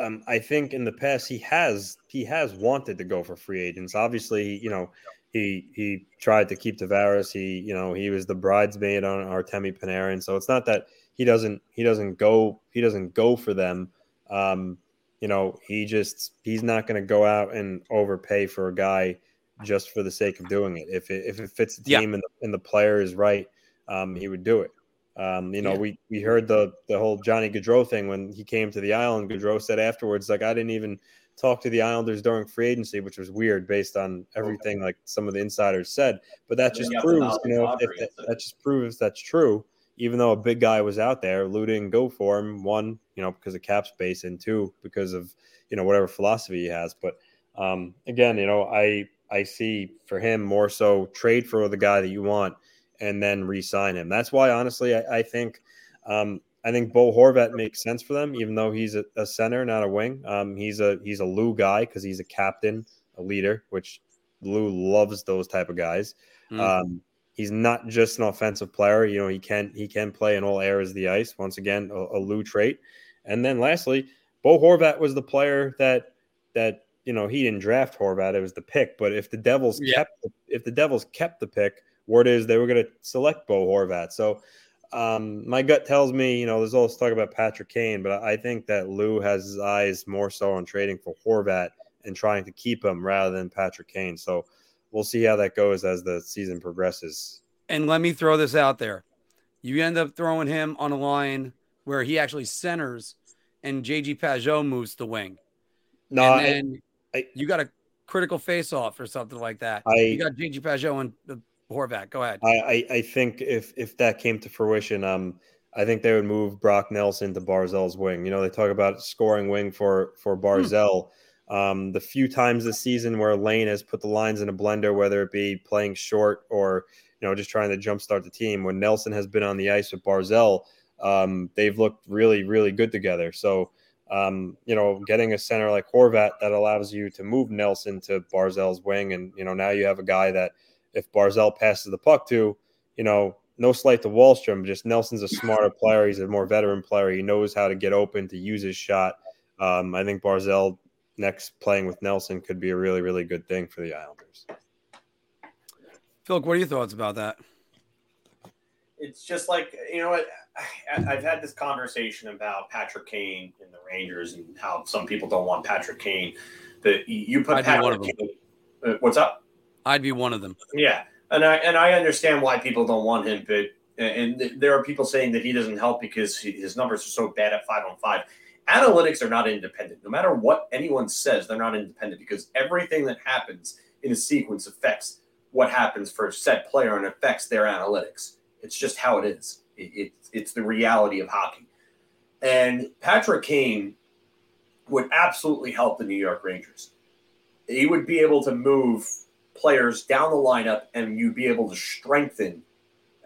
um, I think in the past he has he has wanted to go for free agents. Obviously, you know, he he tried to keep Tavares. He you know he was the bridesmaid on Artemi Panarin. So it's not that he doesn't he doesn't go he doesn't go for them. Um, you know, he just he's not going to go out and overpay for a guy just for the sake of doing it. If it if it fits the team yeah. and, the, and the player is right, um, he would do it. Um, you know, yeah. we we heard the the whole Johnny Gaudreau thing when he came to the island. Gaudreau said afterwards, like, I didn't even talk to the Islanders during free agency, which was weird based on everything like some of the insiders said. But that just proves, you know, if that, that, just proves that's true. Even though a big guy was out there, Lou didn't go for him. One, you know, because of cap space, and two, because of you know whatever philosophy he has. But um, again, you know, I I see for him more so trade for the guy that you want and then re-sign him. That's why, honestly, I, I think um, I think Bo Horvat makes sense for them, even though he's a, a center, not a wing. Um, he's a he's a Lou guy because he's a captain, a leader, which Lou loves those type of guys. Mm. Um, he's not just an offensive player. You know, he can he can play in all areas of the ice. Once again, a, a Lou trait. And then lastly, Bo Horvat was the player that that you know he didn't draft Horvat; it was the pick. But if the Devils yeah. kept if the Devils kept the pick word is they were going to select Bo Horvat. So um, my gut tells me, you know, there's all this talk about Patrick Kane, but I think that Lou has his eyes more so on trading for Horvat and trying to keep him rather than Patrick Kane. So we'll see how that goes as the season progresses. And let me throw this out there. You end up throwing him on a line where he actually centers and JG Pageau moves the wing. No, and I, I, you got a critical face off or something like that. I, you got JG Pageau and the Horvat. Go ahead. I, I, I think if if that came to fruition, um, I think they would move Brock Nelson to Barzal's wing. You know, they talk about scoring wing for for Barzal. Hmm. Um, the few times this season where Lane has put the lines in a blender, whether it be playing short or you know just trying to jumpstart the team, when Nelson has been on the ice with Barzal, um, they've looked really really good together. So. Um, you know, getting a center like Horvat that allows you to move Nelson to Barzal's wing, and you know now you have a guy that if Barzal passes the puck to, you know, no slight to Wahlstrom, just Nelson's a smarter [LAUGHS] player. He's a more veteran player. He knows how to get open to use his shot. Um, I think Barzal next playing with Nelson could be a really, really good thing for the Islanders. Phil, what are your thoughts about that? it's just like you know what I've had this conversation about Patrick Kane and the Rangers and how some people don't want Patrick Kane. That you put I'd be one of Patrick. Kane. uh, What's up? I'd be one of them. Yeah, and I and I understand why people don't want him, but and there are people saying that he doesn't help because his numbers are so bad at five on five. Analytics are not independent. No matter what anyone says, they're not independent because everything that happens in a sequence affects what happens for a set player and affects their analytics. It's just how it is. It, it, it's the reality of hockey. And Patrick Kane would absolutely help the New York Rangers. He would be able to move players down the lineup, and you'd be able to strengthen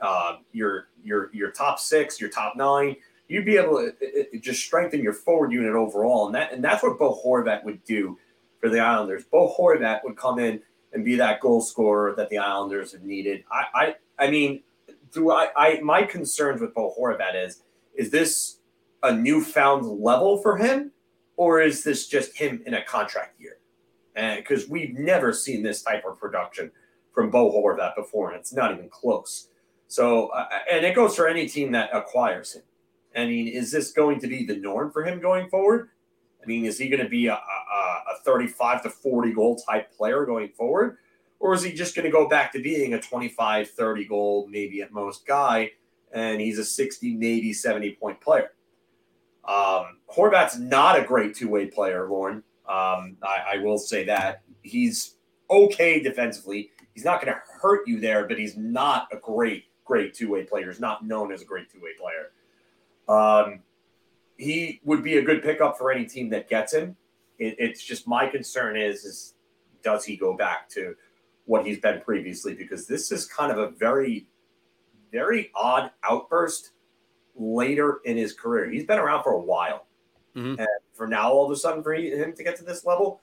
uh, your your your top six, your top nine. You'd be able to it, it just strengthen your forward unit overall, and that and that's what Bo Horvat would do for the Islanders. Bo Horvat would come in and be that goal scorer that the Islanders have needed. I I, I mean, do I, I my concerns with Bo Horvat is is this a newfound level for him, or is this just him in a contract year? Because we've never seen this type of production from Bo Horvat before, and it's not even close. So, uh, and it goes for any team that acquires him. I mean, is this going to be the norm for him going forward? I mean, is he going to be a, a, a 35 to 40 goal type player going forward? Or is he just going to go back to being a 25, 30 goal, maybe at most guy, and he's a 60, maybe 70 point player? Um, Horvat's not a great two way player, Lauren. Um, I, I will say that. He's okay defensively. He's not going to hurt you there, but he's not a great, great two way player. He's not known as a great two way player. Um, he would be a good pickup for any team that gets him. It, it's just my concern is, is does he go back to what he's been previously? Because this is kind of a very, very odd outburst later in his career. He's been around for a while. Mhm. And for now, all of a sudden, for him to get to this level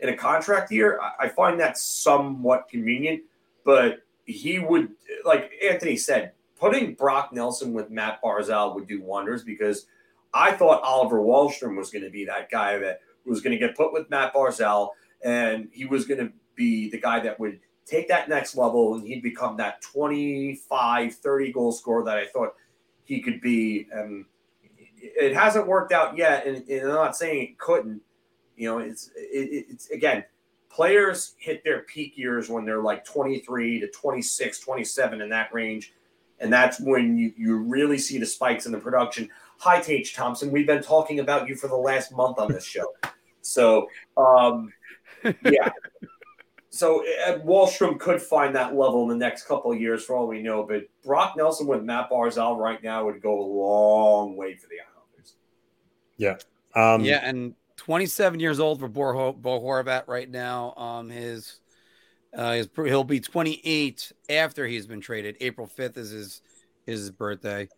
in a contract year, I, find that somewhat convenient. But he would, like Anthony said, putting Brock Nelson with Matt Barzal would do wonders because I thought Oliver Wahlstrom was going to be that guy that was going to get put with Matt Barzal and he was going to be the guy that would take that next level and he'd become that 25, 30 goal scorer that I thought he could be. And it hasn't worked out yet. And, and I'm not saying it couldn't. You know, it's it, it's again, players hit their peak years when they're like 23 to 26, 27 in that range. And that's when you, you really see the spikes in the production. Hi, Tage Thompson. We've been talking about you for the last month on this show. So, um, yeah. [LAUGHS] So uh, Wahlstrom could find that level in the next couple years, for all we know. But Brock Nelson with Matt Barzal right now would go a long way for the Islanders. Um, yeah, and 27 years old for Bo, Bo Horvat right now. Um, his, uh, his he'll be 28 after he's been traded. April 5th is his his birthday.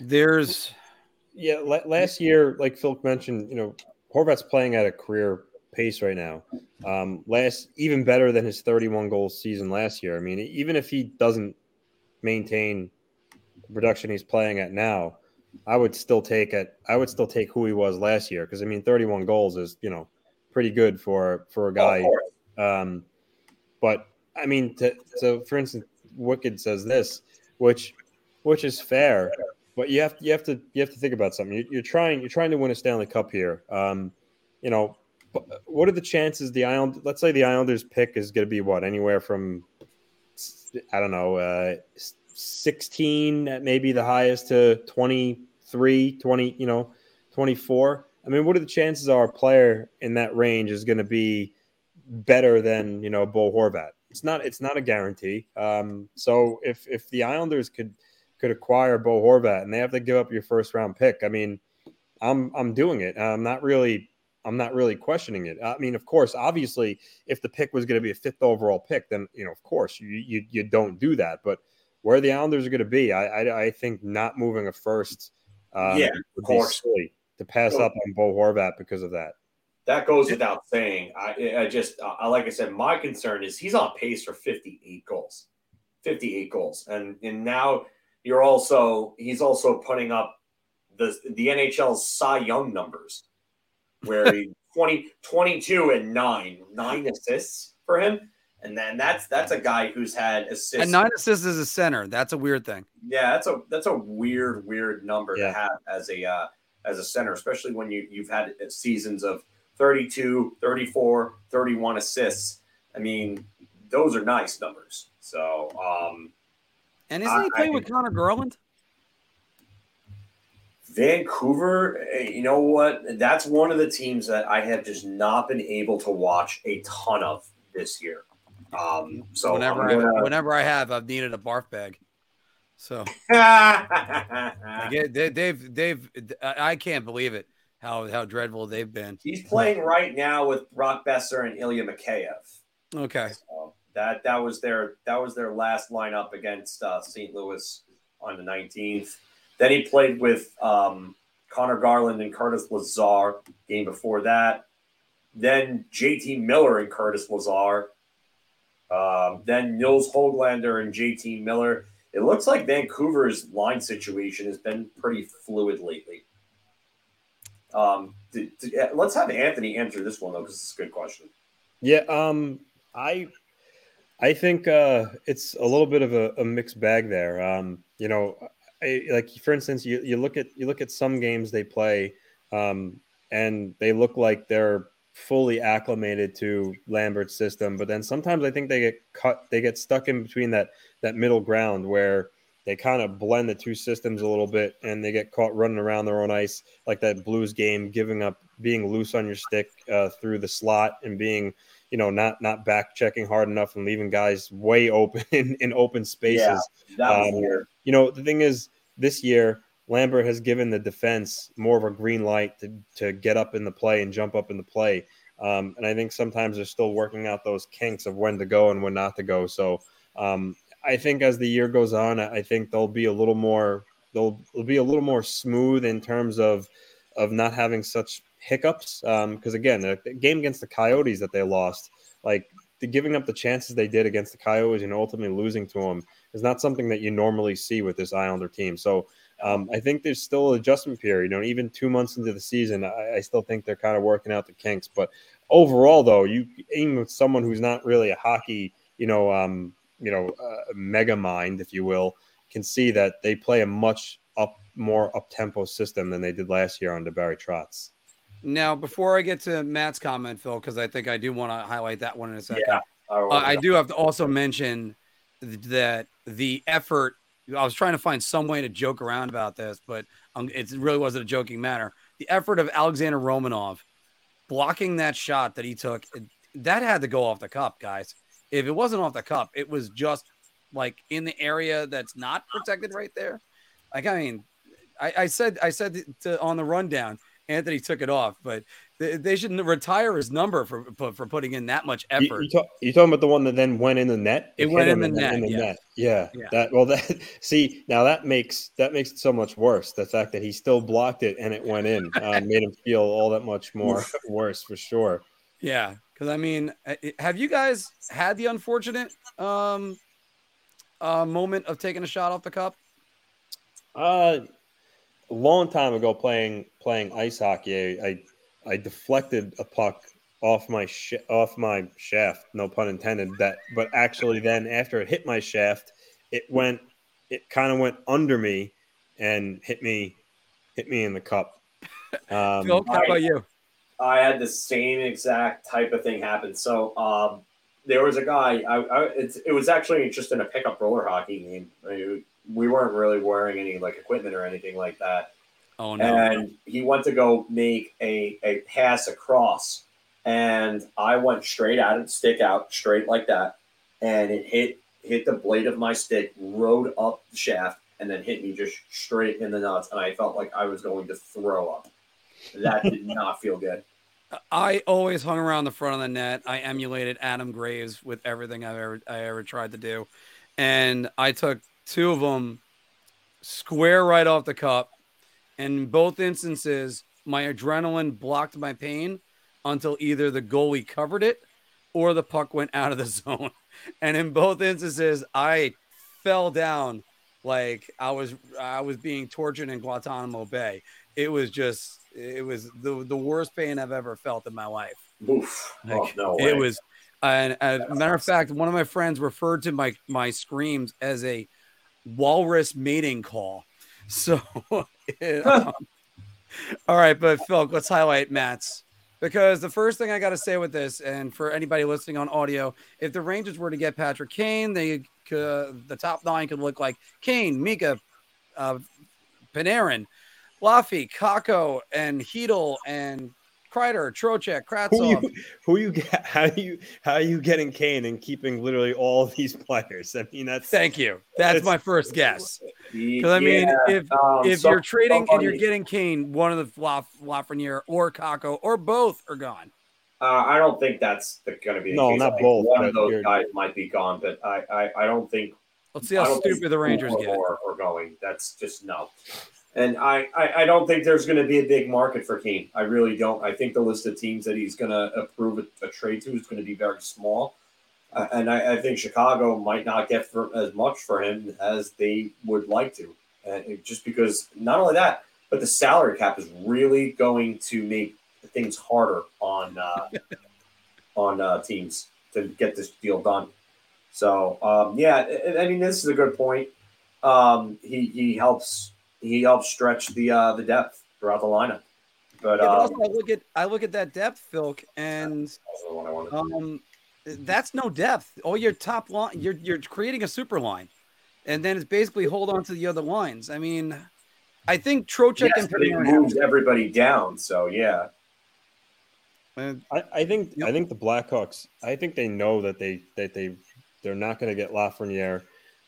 There's Yeah, last year, like Phil mentioned, you know, Horvat's playing at a career pace right now. Um, last, even better than his 31 goal season last year. I mean, even if he doesn't maintain the production he's playing at now, I would still take it. I would still take who he was last year because I mean, 31 goals is you know pretty good for for a guy. Of. Um, but I mean, to, so for instance, Wicked says this, which which is fair, but you have you have to you have to think about something. You, you're trying you're trying to win a Stanley Cup here. Um, you know, what are the chances the Island? Let's say the Islanders pick is going to be what anywhere from I don't know, uh, 16 at maybe the highest to 23, 20, you know, 24. I mean, what are the chances a player in that range is going to be better than, you know, Bo Horvat? It's not it's not a guarantee. Um, so if if the Islanders could could acquire Bo Horvat and they have to give up your first round pick, I mean, I'm I'm doing it. I'm not really I'm not really questioning it. I mean, of course, obviously, if the pick was going to be a fifth overall pick, then you know, of course, you you, you don't do that. But where the Islanders are going to be, I, I I think not moving a first, um, Yeah, of course. to pass up on Bo Horvat because of that. That goes without saying. I, I just, I, like I said, my concern is he's on pace for 58 goals, 58 goals, and and now you're also he's also putting up the the NHL's Cy Young numbers, where [LAUGHS] he 20, 22 and nine, nine assists for him. And then that's that's a guy who's had assists. And nine assists as a center. That's a weird thing. Yeah, that's a that's a weird weird number Yeah. to have as a uh, as a center, especially when you you've had seasons of 32, 34, 31 assists. I mean, those are nice numbers. So, um, And isn't he playing I- with Conor Garland? Vancouver, eh, you know what? That's one of the teams that I have just not been able to watch a ton of this year. Um, so whenever I'm I, gonna- whenever I have, I've needed a barf bag. So [LAUGHS] get, they, they've they've I can't believe it how how dreadful they've been. He's playing right now with Brock Boeser and Ilya Mikheyev. Okay, So that that was their that was their last lineup against uh, St. Louis on the 19th. Then he played with um, Conor Garland and Curtis Lazar game before that. Then JT Miller and Curtis Lazar. Um, then Nils Hoglander and JT Miller. It looks like Vancouver's line situation has been pretty fluid lately. Um, d- d- let's have Anthony answer this one though, because it's a good question. Yeah, um, I I think uh, it's a little bit of a, a mixed bag there. Um, you know, I, like for instance, you, you look at you look at some games they play, um, and they look like they're fully acclimated to Lambert's system, but then sometimes I think they get cut, they get stuck in between that that middle ground where they kind of blend the two systems a little bit, and they get caught running around their own ice, like that Blues game, giving up, being loose on your stick uh, through the slot, and being you know, not not back checking hard enough and leaving guys way open [LAUGHS] in, in open spaces. Yeah. That was Um, weird. You know, the thing is, this year Lambert has given the defense more of a green light to to get up in the play and jump up in the play. Um, and I think sometimes they're still working out those kinks of when to go and when not to go. So um, I think as the year goes on, I think they'll be a little more they'll, they'll be a little more smooth in terms of of not having such hiccups. Because again, the, the game against the Coyotes that they lost, like the giving up the chances they did against the Coyotes and ultimately losing to them is not something that you normally see with this Islander team. So um, I think there's still an adjustment period. You know, even two months into the season, I, I still think they're kind of working out the kinks. But overall, though, you even with someone who's not really a hockey, you know, um, you know, uh, mega mind, if you will, can see that they play a much up more up tempo system than they did last year under Barry Trotz. now before I get to Matt's comment, Phil, because I think I do want to highlight that one in a second. Yeah. Uh, I do have to also mention th- that the effort. I was trying to find some way to joke around about this, but um, it really wasn't a joking matter. The effort of Alexander Romanov blocking that shot that he took, that had to go off the cup, guys. If it wasn't off the cup, it was just like in the area that's not protected right there. Like, I mean, I, I said, I said to, on the rundown, Anthony took it off, but they, they should retire his number for for for putting in that much effort. you, talk, you talking about the one that then went in the net? It hit went in the net, yeah. Yeah. Yeah. That well that [LAUGHS] see now that makes that makes it so much worse. The fact that he still blocked it and it went in uh, [LAUGHS] made him feel all that much more [LAUGHS] worse for sure. Yeah, because I mean, uh, have you guys had the unfortunate um uh moment of taking a shot off the cup? Uh, a long time ago, playing playing ice hockey, I I, I deflected a puck off my sh- off my shaft. No pun intended. That, but actually, then after it hit my shaft, it went. It kind of went under me and hit me hit me in the cup. [LAUGHS] Um, Phil, how about you? I had the same exact type of thing happen. So um, there was a guy. I, I it's, it was actually just in a pickup roller hockey game. I mean, we weren't really wearing any like equipment or anything like that. Oh no, And he went to go make a a pass across, and I went straight at it, stick out straight like that, and it hit hit the blade of my stick, rode up the shaft, and then hit me just straight in the nuts, and I felt like I was going to throw up. That did [LAUGHS] not feel good. I always hung around the front of the net. I emulated Adam Graves with everything I've ever I ever tried to do, and I took two of them square right off the cup. And in both instances, my adrenaline blocked my pain until either the goalie covered it or the puck went out of the [LAUGHS] zone. And in both instances, I fell down like I was I was being tortured in Guantanamo Bay. It was just it was the the worst pain I've ever felt in my life. Oof. Oh, no it was And as a matter of fact, one of my friends referred to my my screams as a walrus mating call. [LAUGHS] So, [LAUGHS] um, all right, but Phil, let's highlight Matt's because the first thing I got to say with this, and for anybody listening on audio, if the Rangers were to get Patrick Kane, they could, the top nine could look like Kane, Mika, uh, Panarin, Laffy, Kakko, and Chytil, and Kreider, Trocheck, Kravtsov. Who you, who you get? [LAUGHS] How you how are you getting Kane and keeping literally all [LAUGHS] these players? I mean, that's thank you. That's my first guess. Because I mean, Yeah, if um, if some- you're trading and you're getting Kane, one of the Laf- Lafreniere or Kakko or both are gone. Uh, I don't think that's going to be the No, case. not both, One of those you're- guys might be gone, but I, I, I don't think. Let's see how stupid the Rangers two or get. more are going. That's just no. And I, I, I don't think there's going to be a big market for Kane. I really don't. I think the list of teams that he's going to approve a, a trade to is going to be very small. Uh, and I, I think Chicago might not get for as much for him as they would like to. Uh, just because not only that, but the salary cap is really going to make things harder on uh, [LAUGHS] on uh, teams to get this deal done. So um, yeah, I, I mean this is a good point. Um, he he helps he helps stretch the uh, the depth throughout the lineup. But, Yeah, but um, also I look at I look at that depth, Phil, and that's the one I wanted. um, that's no depth. All your top line, you're you're creating a super line, and then it's basically hold on to the other lines. I mean, I think Trocheck yes, and but it moves everybody down. So yeah, have- I, I think Yep. I think the Blackhawks. I think they know that they that they they're not going to get Lafreniere,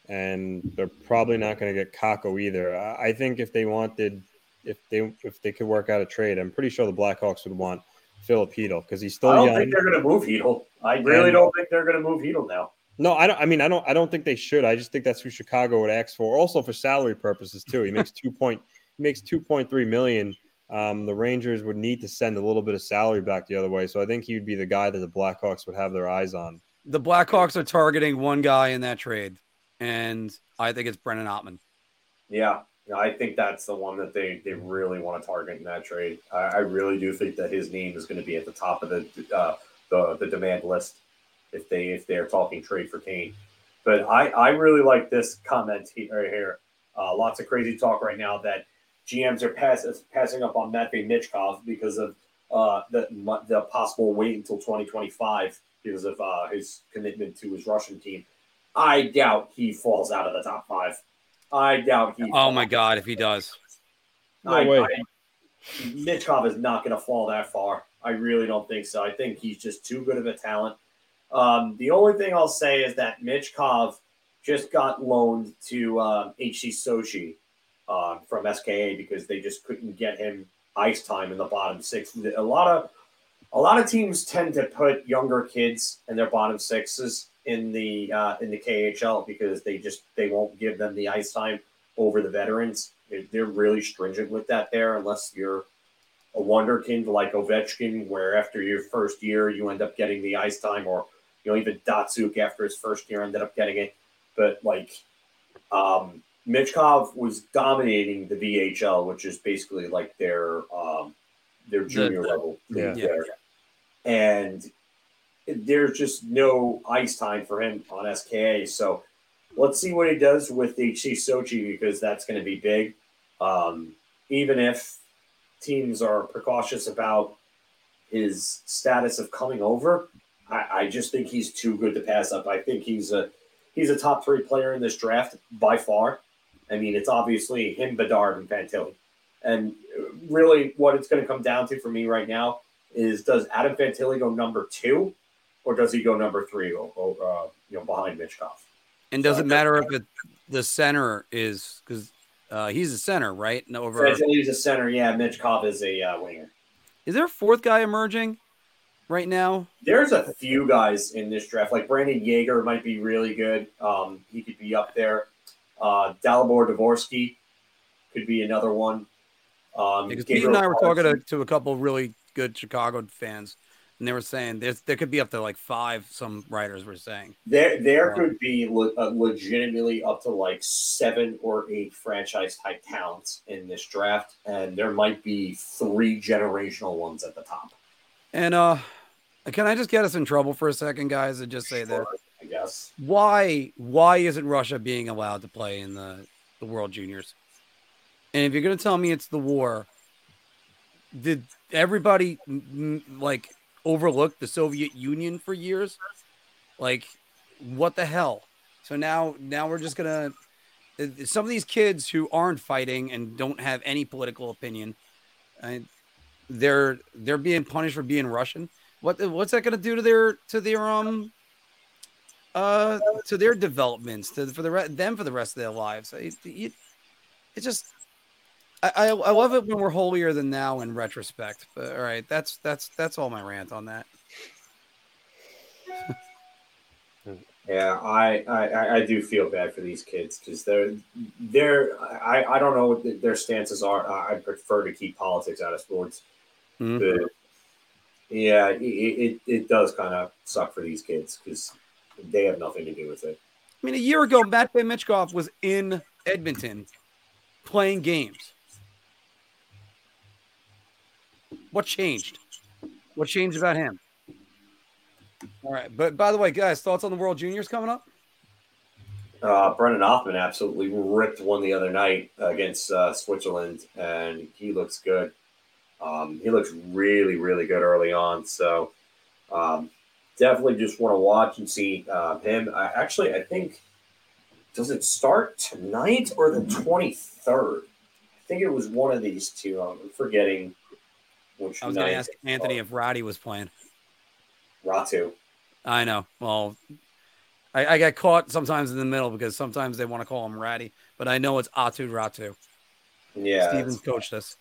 and they're probably not going to get Kakko either. I, I think if they wanted, if they if they could work out a trade, I'm pretty sure the Blackhawks would want Filipino because he's still I don't young. think they're going to move Chytil. I really And- don't think they're going to move Chytil now. No, I don't. I mean, I don't. I don't think they should. I just think that's who Chicago would ask for. Also for salary purposes too. He makes two point. He makes two point three million. Um, the Rangers would need to send a little bit of salary back the other way. So I think he would be the guy that the Blackhawks would have their eyes on. the Blackhawks are targeting one guy in that trade, and I think it's Brennan Othmann. Yeah, I think that's the one that they, they really want to target in that trade. I, I really do think that his name is going to be at the top of the uh, the the demand list if they if they're talking trade for Kane. But I I really like this comment he- right here. Uh, lots of crazy talk right now that GMs are pass, passing up on Matvey Michkov because of uh, the the possible wait until 2025 because of uh, his commitment to his Russian team. I doubt he falls out of the top five. I doubt he. Oh my God, if he does, No I, way. I, Michkov is not going to fall that far. I really don't think so. I think he's just too good of a talent. Um, the only thing I'll say is that Michkov just got loaned to um, HC Sochi uh, from SKA because they just couldn't get him ice time in the bottom six. A lot of a lot of teams tend to put younger kids in their bottom sixes in the uh, in the KHL because they just they won't give them the ice time over the veterans. They're, they're really stringent with that there, unless you're a wonderkind like Ovechkin, where after your first year you end up getting the ice time, or you know even Datsyuk after his first year ended up getting it. But like um, Michkov was dominating the VHL, which is basically like their um, their junior the- level. Yeah. there. And there's just no ice time for him on SKA. So let's see what he does with the HC Sochi because that's going to be big. Um, even if teams are precautious about his status of coming over, I, I just think he's too good to pass up. I think he's a he's a top three player in this draft by far. I mean, it's obviously him, Bedard, and Fantilli. And really, what it's going to come down to for me right now is: Does Adam Fantilli go number two, or does he go number three, or, or, uh, you know, behind Michkov? and does it matter if it, the center is because uh, he's a center, right? And over Fantilli's a center. Yeah, Michkov is a uh, winger. is there a fourth guy emerging right now? There's a few guys in this draft, like Brandon Yager might be really good. Um, he could be up there. Uh, Dalibor Dvorsky could be another one. Um, Because Pete Gabriel and I were talking to, to a couple of really good Chicago fans, and they were saying there's there could be up to like five. Some writers were saying. There, there Yeah. could be le- uh, legitimately up to like seven or eight franchise type talents in this draft, and there might be three generational ones at the top. And uh, Can I just get us in trouble for a second, guys, and just say that I guess. why why isn't Russia being allowed to play in the the World Juniors? And if you're going to tell me it's the war, did everybody like overlook the Soviet Union for years? Like, what the hell? So now now we're just gonna some of these kids who aren't fighting and don't have any political opinion, uh, they're they're being punished for being Russian. What what's that gonna do to their to their um uh to their developments to for the re- them for the rest of their lives? It, it, it just I, I I love it when we're holier than now in retrospect. But all right, that's that's that's all my rant on that. Yeah, I, I, I do feel bad for these kids because they're they're I, I don't know what their stances are. I prefer to keep politics out of sports. Mhm. But yeah, it, it, it does kind of suck for these kids because they have nothing to do with it. I mean, a year ago, Matt Michkov was in Edmonton playing games. What changed? What changed about him? All right, but by the way, guys, thoughts on the World Juniors coming up? Uh, Brennan Othmann absolutely ripped one the other night against uh, Switzerland, and he looks good. Um, he looks really, really good early on. So um, definitely just want to watch and see uh, him. I, actually, I think does it start tonight or the twenty third? I think it was one of these two. I'm forgetting which I was going to ask Anthony if Roddy was playing. Ratu. I know. Well, I, I get caught sometimes in the middle because sometimes they want to call him Ratty, but I know it's Aatu Räty. Yeah, Stevens coached us.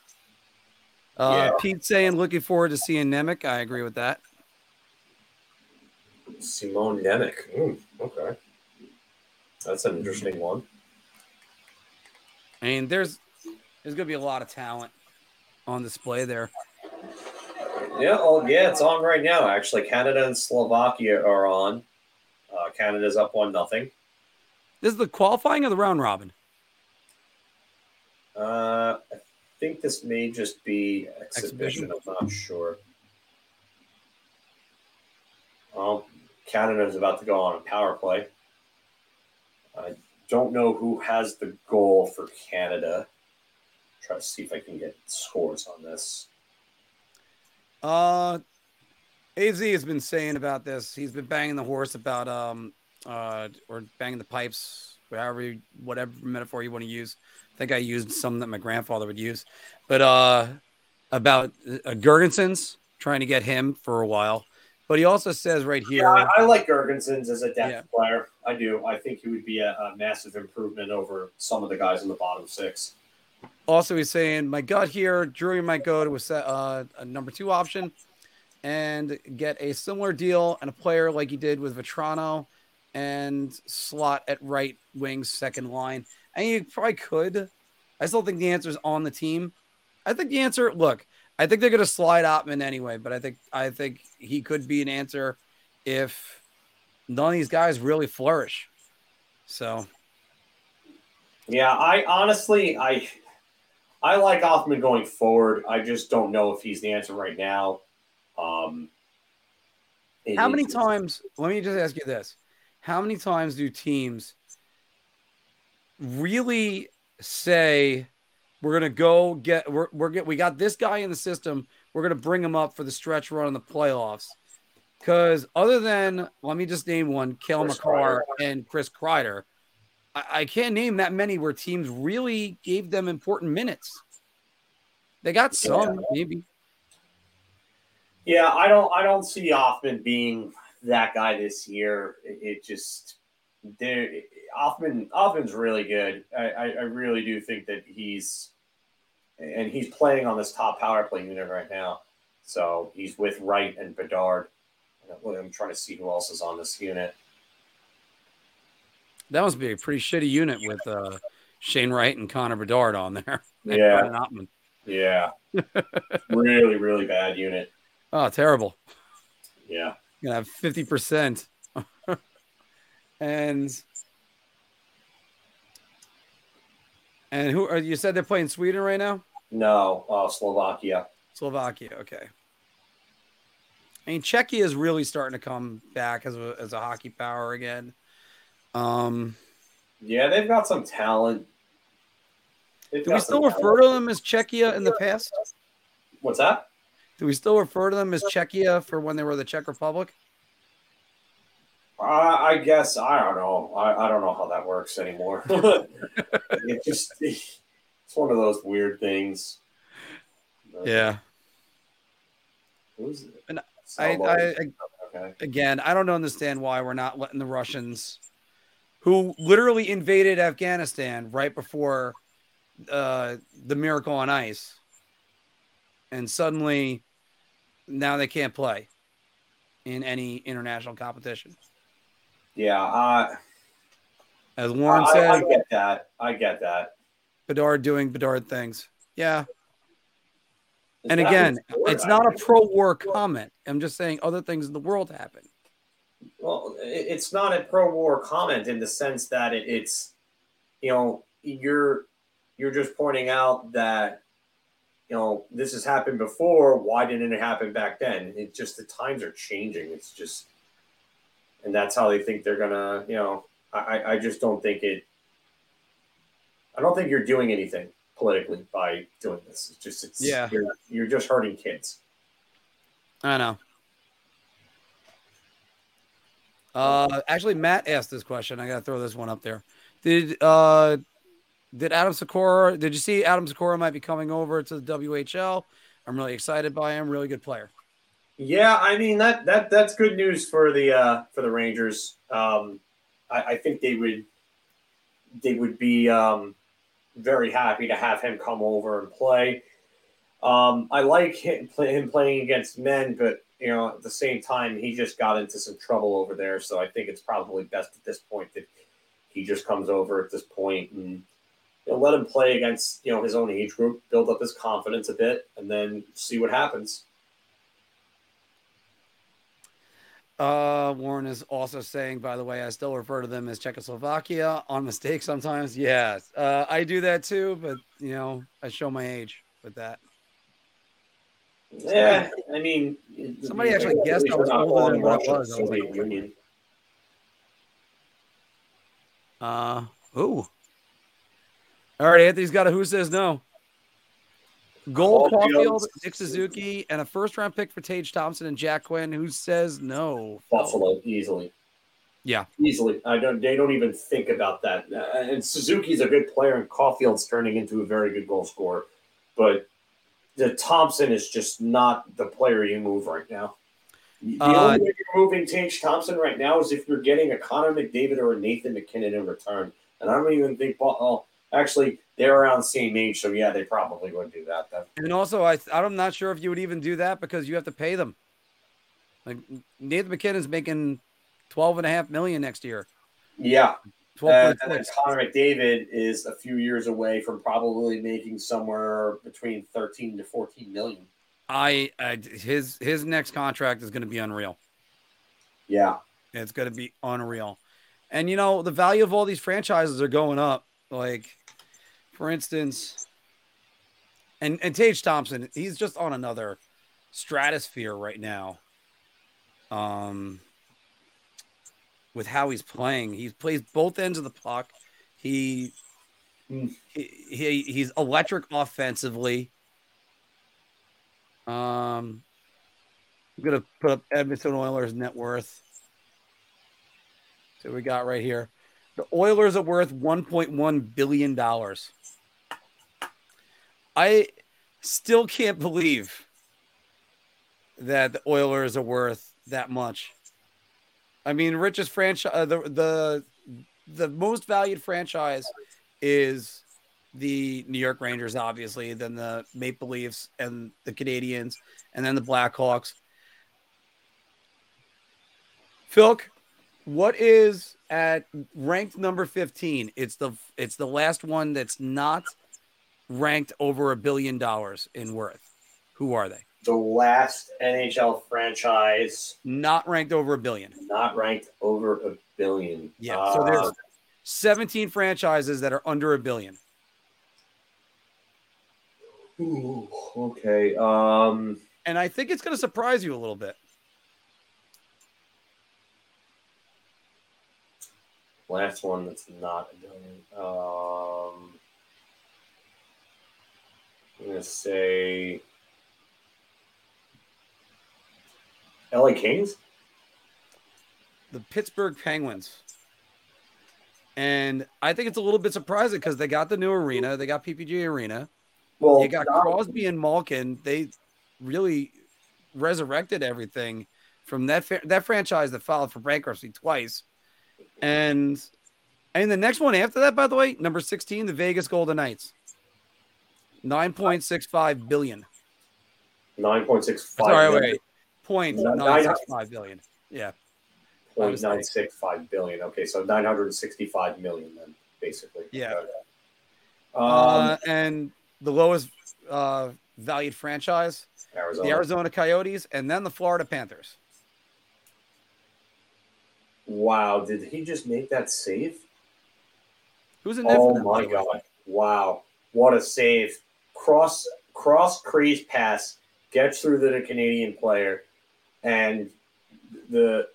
Uh, Yeah. Pete saying looking forward to seeing Nemec. I agree with that. Simone Nemec. Mm, okay, that's an interesting one. I mean, there's there's gonna be a lot of talent on display there. Yeah, oh yeah, it's on right now. Actually, Canada and Slovakia are on. Uh, Canada's up one nothing. This is the qualifying of the round robin. Uh, I think this may just be Exhibition? exhibition. I'm not sure. Well, Canada's about to go on a power play. I don't know who has the goal for Canada. Try to see if I can get scores on this. Uh, Az has been saying about this. He's been banging the horse about um uh or banging the pipes, however, you- whatever metaphor you want to use. I think I used some that my grandfather would use, but uh about uh, Girgensons trying to get him for a while. But he also says right here. Yeah, I, I like Girgensons as a depth Yeah. player. I do. I think he would be a, a massive improvement over some of the guys in the bottom six. Also, he's saying my gut here. Drury might go to a, uh, a number two option and get a similar deal and a player like he did with Vatrano and slot at right wing second line. And you probably could. I still think the answer is on the team. I think the answer. Look, I think they're going to slide Othmann anyway, but I think I think he could be an answer if none of these guys really flourish. So Yeah, I honestly, I, I like Othmann going forward. I just don't know if he's the answer right now. Um, How many times? Let me just ask you this: How many times do teams really say, "We're gonna go get we're we're get we got this guy in the system. We're gonna bring him up for the stretch run in the playoffs." Because other than let me just name one, Chris McCarr and Chris Kreider, I, I can't name that many where teams really gave them important minutes. They got some, maybe. Yeah, I don't, I don't see Othmann being that guy this year. It, it just, there, Othmann, Othmann's really good. I, I, I really do think that he's, and he's playing on this top power play unit right now. So he's with Wright and Bedard. I'm trying to see who else is on this unit. That must be a pretty shitty unit with uh, Shane Wright and Connor Bedard on there. [LAUGHS] Yeah. Yeah, [LAUGHS] really, really bad unit. Oh, terrible. Yeah. You're gonna have fifty percent. [LAUGHS] and and who are you said they're playing Sweden right now? No, uh, Slovakia. Slovakia, okay. I mean, Czechia is really starting to come back as a as a hockey power again. Um, Yeah, they've got some talent. They've do we still some refer talent. to them as Czechia in the past? What's that? Do we still refer to them as Czechia for when they were the Czech Republic? Uh, I guess I don't know. I, I don't know how that works anymore. [LAUGHS] it just it's one of those weird things. Yeah. Who's it? And I, I, I okay. again, I don't understand why we're not letting the Russians, who literally invaded Afghanistan right before uh, the Miracle on Ice, and suddenly now they can't play in any international competition. Yeah, I, As Warren I, said, I get that. I get that. Bedard doing Bedard things. Yeah. Is And again, it's not a pro war comment. I'm just saying other things in the world happen. Well, it's not a pro-war comment in the sense that it, it's, you know, you're you're just pointing out that, you know, this has happened before. Why didn't it happen back then? It just the times are changing. It's just, and that's how they think they're gonna. You know, I I- I just don't think it. I don't think you're doing anything politically by doing this. It's just it's Yeah. You're, you're just hurting kids. I know. Uh, actually, Matt asked this question. I gotta throw this one up there. Did uh, did Adam Sikora? Did you see Adam Sikora might be coming over to the WHL? I'm really excited by him. Really good player. Yeah, I mean that that that's good news for the uh, for the Rangers. Um, I, I think they would they would be um, very happy to have him come over and play. Um, I like him, play, him playing against men, but you know at the same time he just got into some trouble over there. So I think it's probably best at this point that he just comes over at this point and you know, let him play against you know his own age group, build up his confidence a bit, and then see what happens. Uh, Warren is also saying, by the way, I still refer to them as Czechoslovakia on mistake sometimes. Yes, uh, I do that too, but you know, I show my age with that. Yeah, I mean, Somebody actually guessed I was older than what I was. I was like, Union. Uh, ooh. All right, Anthony's got a who says no. Cole Caufield. Caufield, Nick Suzuki, and a first round pick for Tage Thompson and Jack Quinn. Who says no? Buffalo easily. Yeah. easily. I don't. They don't even think about that. Uh, and Suzuki's a good player, and Caufield's turning into a very good goal scorer. But the Thompson is just not the player you move right now. The Uh, only way you're moving Tage Thompson right now is if you're getting a Connor McDavid or a Nathan MacKinnon in return. And I don't even think. Well, actually, they're around the same age, so yeah, they probably would do that. Then. And also, I I'm not sure if you would even do that because you have to pay them. Like Nathan MacKinnon's making twelve and a half million next year. Yeah, Uh, point and then. Connor McDavid is a few years away from probably making somewhere between 13 to 14 million. I, I his his next contract is going to be unreal. Yeah. It's going to be unreal. And you know, the value of all these franchises are going up. Like, for instance, and and Tage Thompson, he's just on another stratosphere right now. Um, with how he's playing, he plays both ends of the puck. He Mm. he, he he's electric offensively. Um, I'm gonna put up Edmonton Oilers net worth. So we got right here. The Oilers are worth 1.1 billion dollars. I still can't believe that the Oilers are worth that much. I mean, richest franchise, uh, the the the most valued franchise is the New York Rangers, obviously, then the Maple Leafs and the Canadiens, and then the Blackhawks. Philk, what is at ranked number 15? It's the it's the last one that's not ranked over a billion dollars in worth. Who are they? the last NHL franchise not ranked over a billion. Not ranked over a billion. Yeah. Uh, so there's uh, 17 franchises that are under a billion. Okay. Um, and I think it's going to surprise you a little bit. Last one that's not a billion. Um, I'm going to say LA Kings. The Pittsburgh Penguins. And I think it's a little bit surprising because they got the new arena, they got PPG Arena. Well, They got Crosby and Malkin. They really resurrected everything from that fa- that franchise that filed for bankruptcy twice. And and the next one after that, by the way, number 16, the Vegas Golden Knights. 9.65 billion. nine point six five. Sorry, wait. Point Nine- nine six five billion. Yeah. Point nine six five billion. Okay, so nine hundred and sixty-five million then, basically. Yeah. Okay. Um, Uh, and the lowest uh, valued franchise, Arizona. the Arizona Coyotes, and then the Florida Panthers. Wow, did he just make that save? Who's in there Oh my god! Wow, what a save! Cross cross crease pass gets through to the Canadian player, and the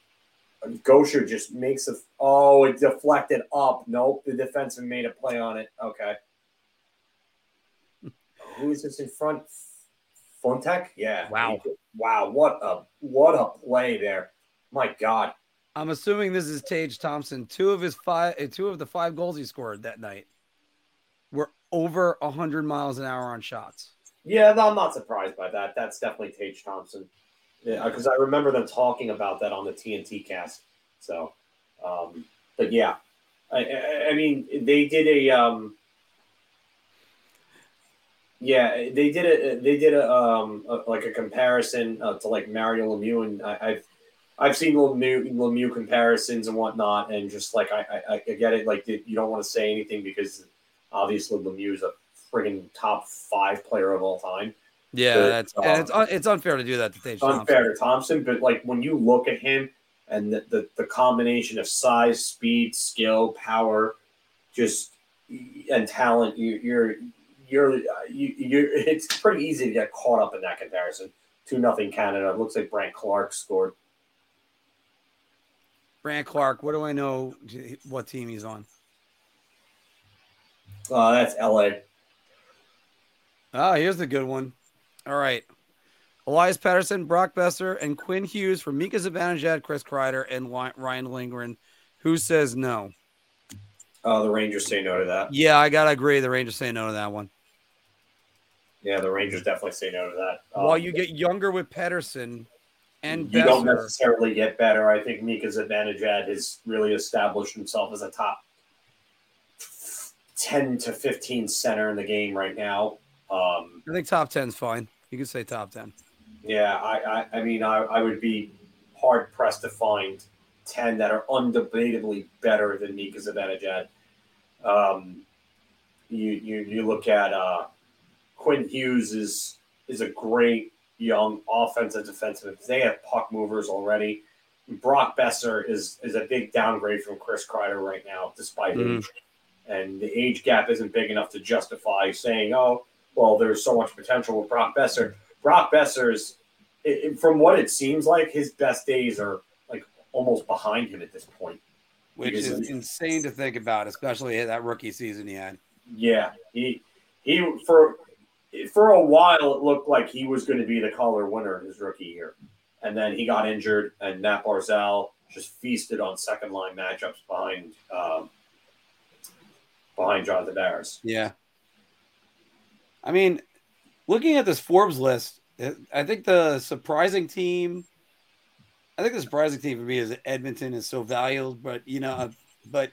Gosher just makes a. Oh, it deflected up. Nope, the defenseman made a play on it. Okay. [LAUGHS] Who is this in front? Fontek? Yeah. Wow. Wow. What a what a play there. My God. I'm assuming this is Tage Thompson. Two of his five, uh, two of the five goals he scored that night were over 100 miles an hour on shots. Yeah, I'm not surprised by that. That's definitely Tage Thompson. Yeah, because I remember them talking about that on the TNT cast. So, um, but yeah, I, I, I mean, they did a, um, yeah, they did a, they did a, um, a, like a comparison uh, to like Mario Lemieux, and I, I've, I've seen Lemieux, Lemieux comparisons and whatnot, and just like I, I, I get it, like you don't want to say anything because obviously Lemieux is a friggin' top five player of all time. Yeah, But, that's um, and it's un, it's unfair to do that to Tage Thompson. unfair to Thompson, but like when you look at him and the, the, the combination of size, speed, skill, power, just and talent, you, you're you're you, you're it's pretty easy to get caught up in that comparison. Two nothing Canada. It looks like Brandt Clarke scored. Brandt Clarke. What do I know? What team he's on? Uh, that's L.A. Oh, here's the good one. All right. Elias Pettersson, Brock Boeser, and Quinn Hughes for Mika Zibanejad, Chris Kreider, and Ryan Lindgren. Who says no? Uh, the Rangers say no to that. Yeah, I gotta agree. The Rangers say no to that one. Yeah, the Rangers definitely say no to that. Um, While you get younger with Pettersson and you don't necessarily get better. I think Mika Zibanejad has really established himself as a top ten to fifteen center in the game right now. Um, I think top 10's fine. You can say top 10. yeah, I, I, I mean, I, I would be hard pressed to find ten that are undebatably better than Mika Zibanejad. Um, you, you, you look at uh, Quinn Hughes is is a great young offensive defenseman. They have puck movers already. Brock Boeser is is a big downgrade from Chris Kreider right now, despite Mhm. age. And the age gap isn't big enough to justify saying, "Oh, well, there's so much potential with Brock Boeser." Brock Boeser's, it, from what it seems like, his best days are like almost behind him at this point. Which is of- insane to think about, especially that rookie season he had. Yeah, he he for for a while it looked like he was going to be the Calder winner in his rookie year, and then he got injured, and Mat Barzal just feasted on second line matchups behind um, behind Jonathan Barris. Yeah. I mean, looking at this Forbes list, I think the surprising team, I think the surprising team for me is Edmonton is so valued, but you know, but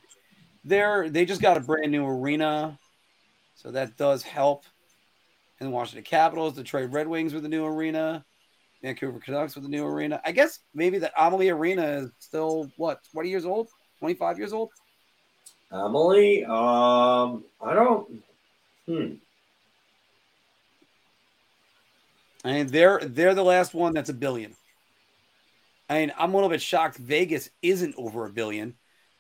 they're they just got a brand new arena, so that does help. And the Washington Capitals, Detroit Red Wings with a new arena, Vancouver Canucks with a new arena. I guess maybe the Amalie Arena is still what twenty years old, twenty five years old. Emily, um, I don't. Hmm. I mean, they're they're the last one that's a billion. I mean, I'm a little bit shocked Vegas isn't over a billion,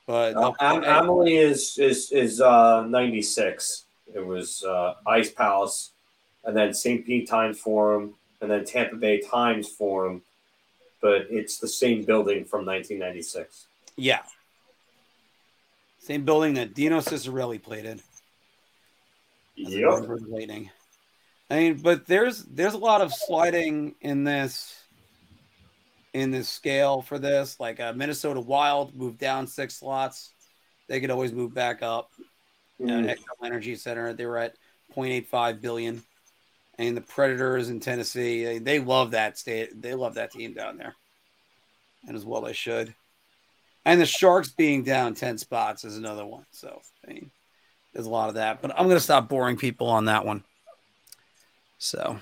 but Uh, Am- Emily is is is uh, ninety six. It was uh, Ice Palace, and then St. Pete Times Forum, and then Tampa Bay Times Forum, but it's the same building from nineteen ninety six. yeah. Same building that Dino Ciccarelli played in. Yep. member of the Lightning. I mean, but there's there's a lot of sliding in this in this scale for this. Like uh, Minnesota Wild moved down six slots. They could always move back up. You know, Mm. Xcel Energy Center, they were at 0.85 billion. And the Predators in Tennessee, they, they love that state. They love that team down there. And as well they should. And the Sharks being down 10 spots is another one. So, I mean, there's a lot of that. But I'm going to stop boring people on that one. So,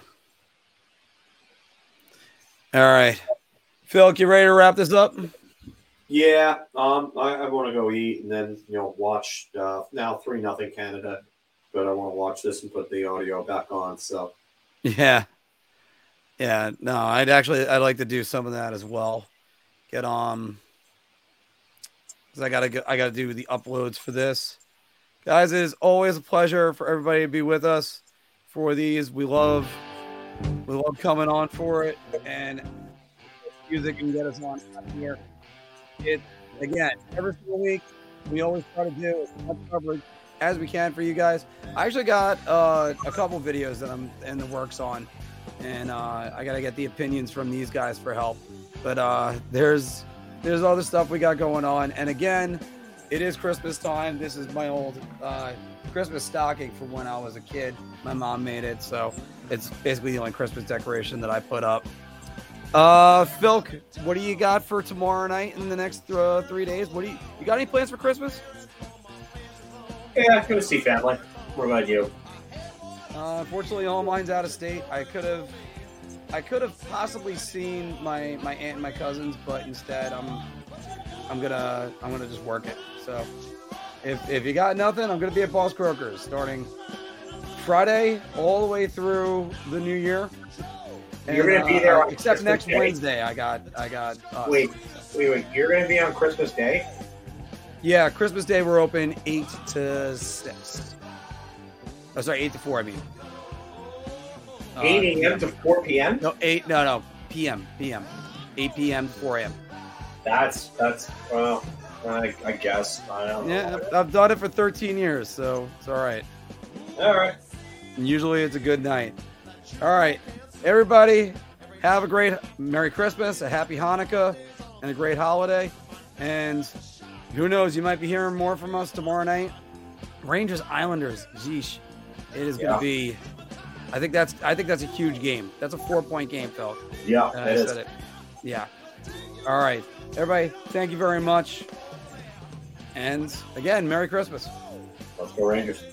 all right. Phil, you ready to wrap this up? Yeah, um, I, I want to go eat and then you know watch uh, now three nothing Canada, but I want to watch this and put the audio back on. So Yeah. Yeah. No, I'd actually I'd like to do some of that as well. Get on because I gotta go, I gotta do the uploads for this. Guys, it is always a pleasure for everybody to be with us for these. We love we love coming on for it and music can get us on here. It again every single week we always try to do as much coverage as we can for you guys. I actually got uh, a couple videos that I'm in the works on, and uh, I gotta get the opinions from these guys for help. But uh, there's there's other stuff we got going on, and again, it is Christmas time. This is my old uh, Christmas stocking from when I was a kid. My mom made it, so it's basically the only Christmas decoration that I put up. Uh, Phil, what do you got for tomorrow night and the next uh, three days? What do you you got any plans for Christmas? yeah, I'm gonna see family. What about you? Uh, unfortunately, all mine's out of state. I could have, I could have possibly seen my my aunt and my cousins, but instead, I'm, I'm gonna I'm gonna just work it. So, if if you got nothing, I'm gonna be at Boss Croakers starting Friday all the way through the new year. You're gonna be there on except Christmas next Day? Wednesday. I got I got. Uh, Wait, wait, wait. You're gonna be on Christmas Day? Yeah, Christmas Day we're open eight to six. Oh, sorry, eight to four. I mean, Uh, 8 a.m. to 4 p.m. No, eight. No, no. PM. PM. 8 p.m. to 4 a.m. That's that's well, I, I guess I don't know. Yeah, I've, I've done it for 13 years, so it's all right. All right. And usually it's a good night. All right, everybody, have a great Merry Christmas, a Happy Hanukkah, and a great holiday. And who knows, you might be hearing more from us tomorrow night. Rangers Islanders. Yeesh, it is going Yeah. to be. I think that's. I think that's a huge game. That's a four point game, Phil. Yeah, it is. it. Yeah. All right. Everybody, thank you very much. And again, Merry Christmas. Let's go Rangers.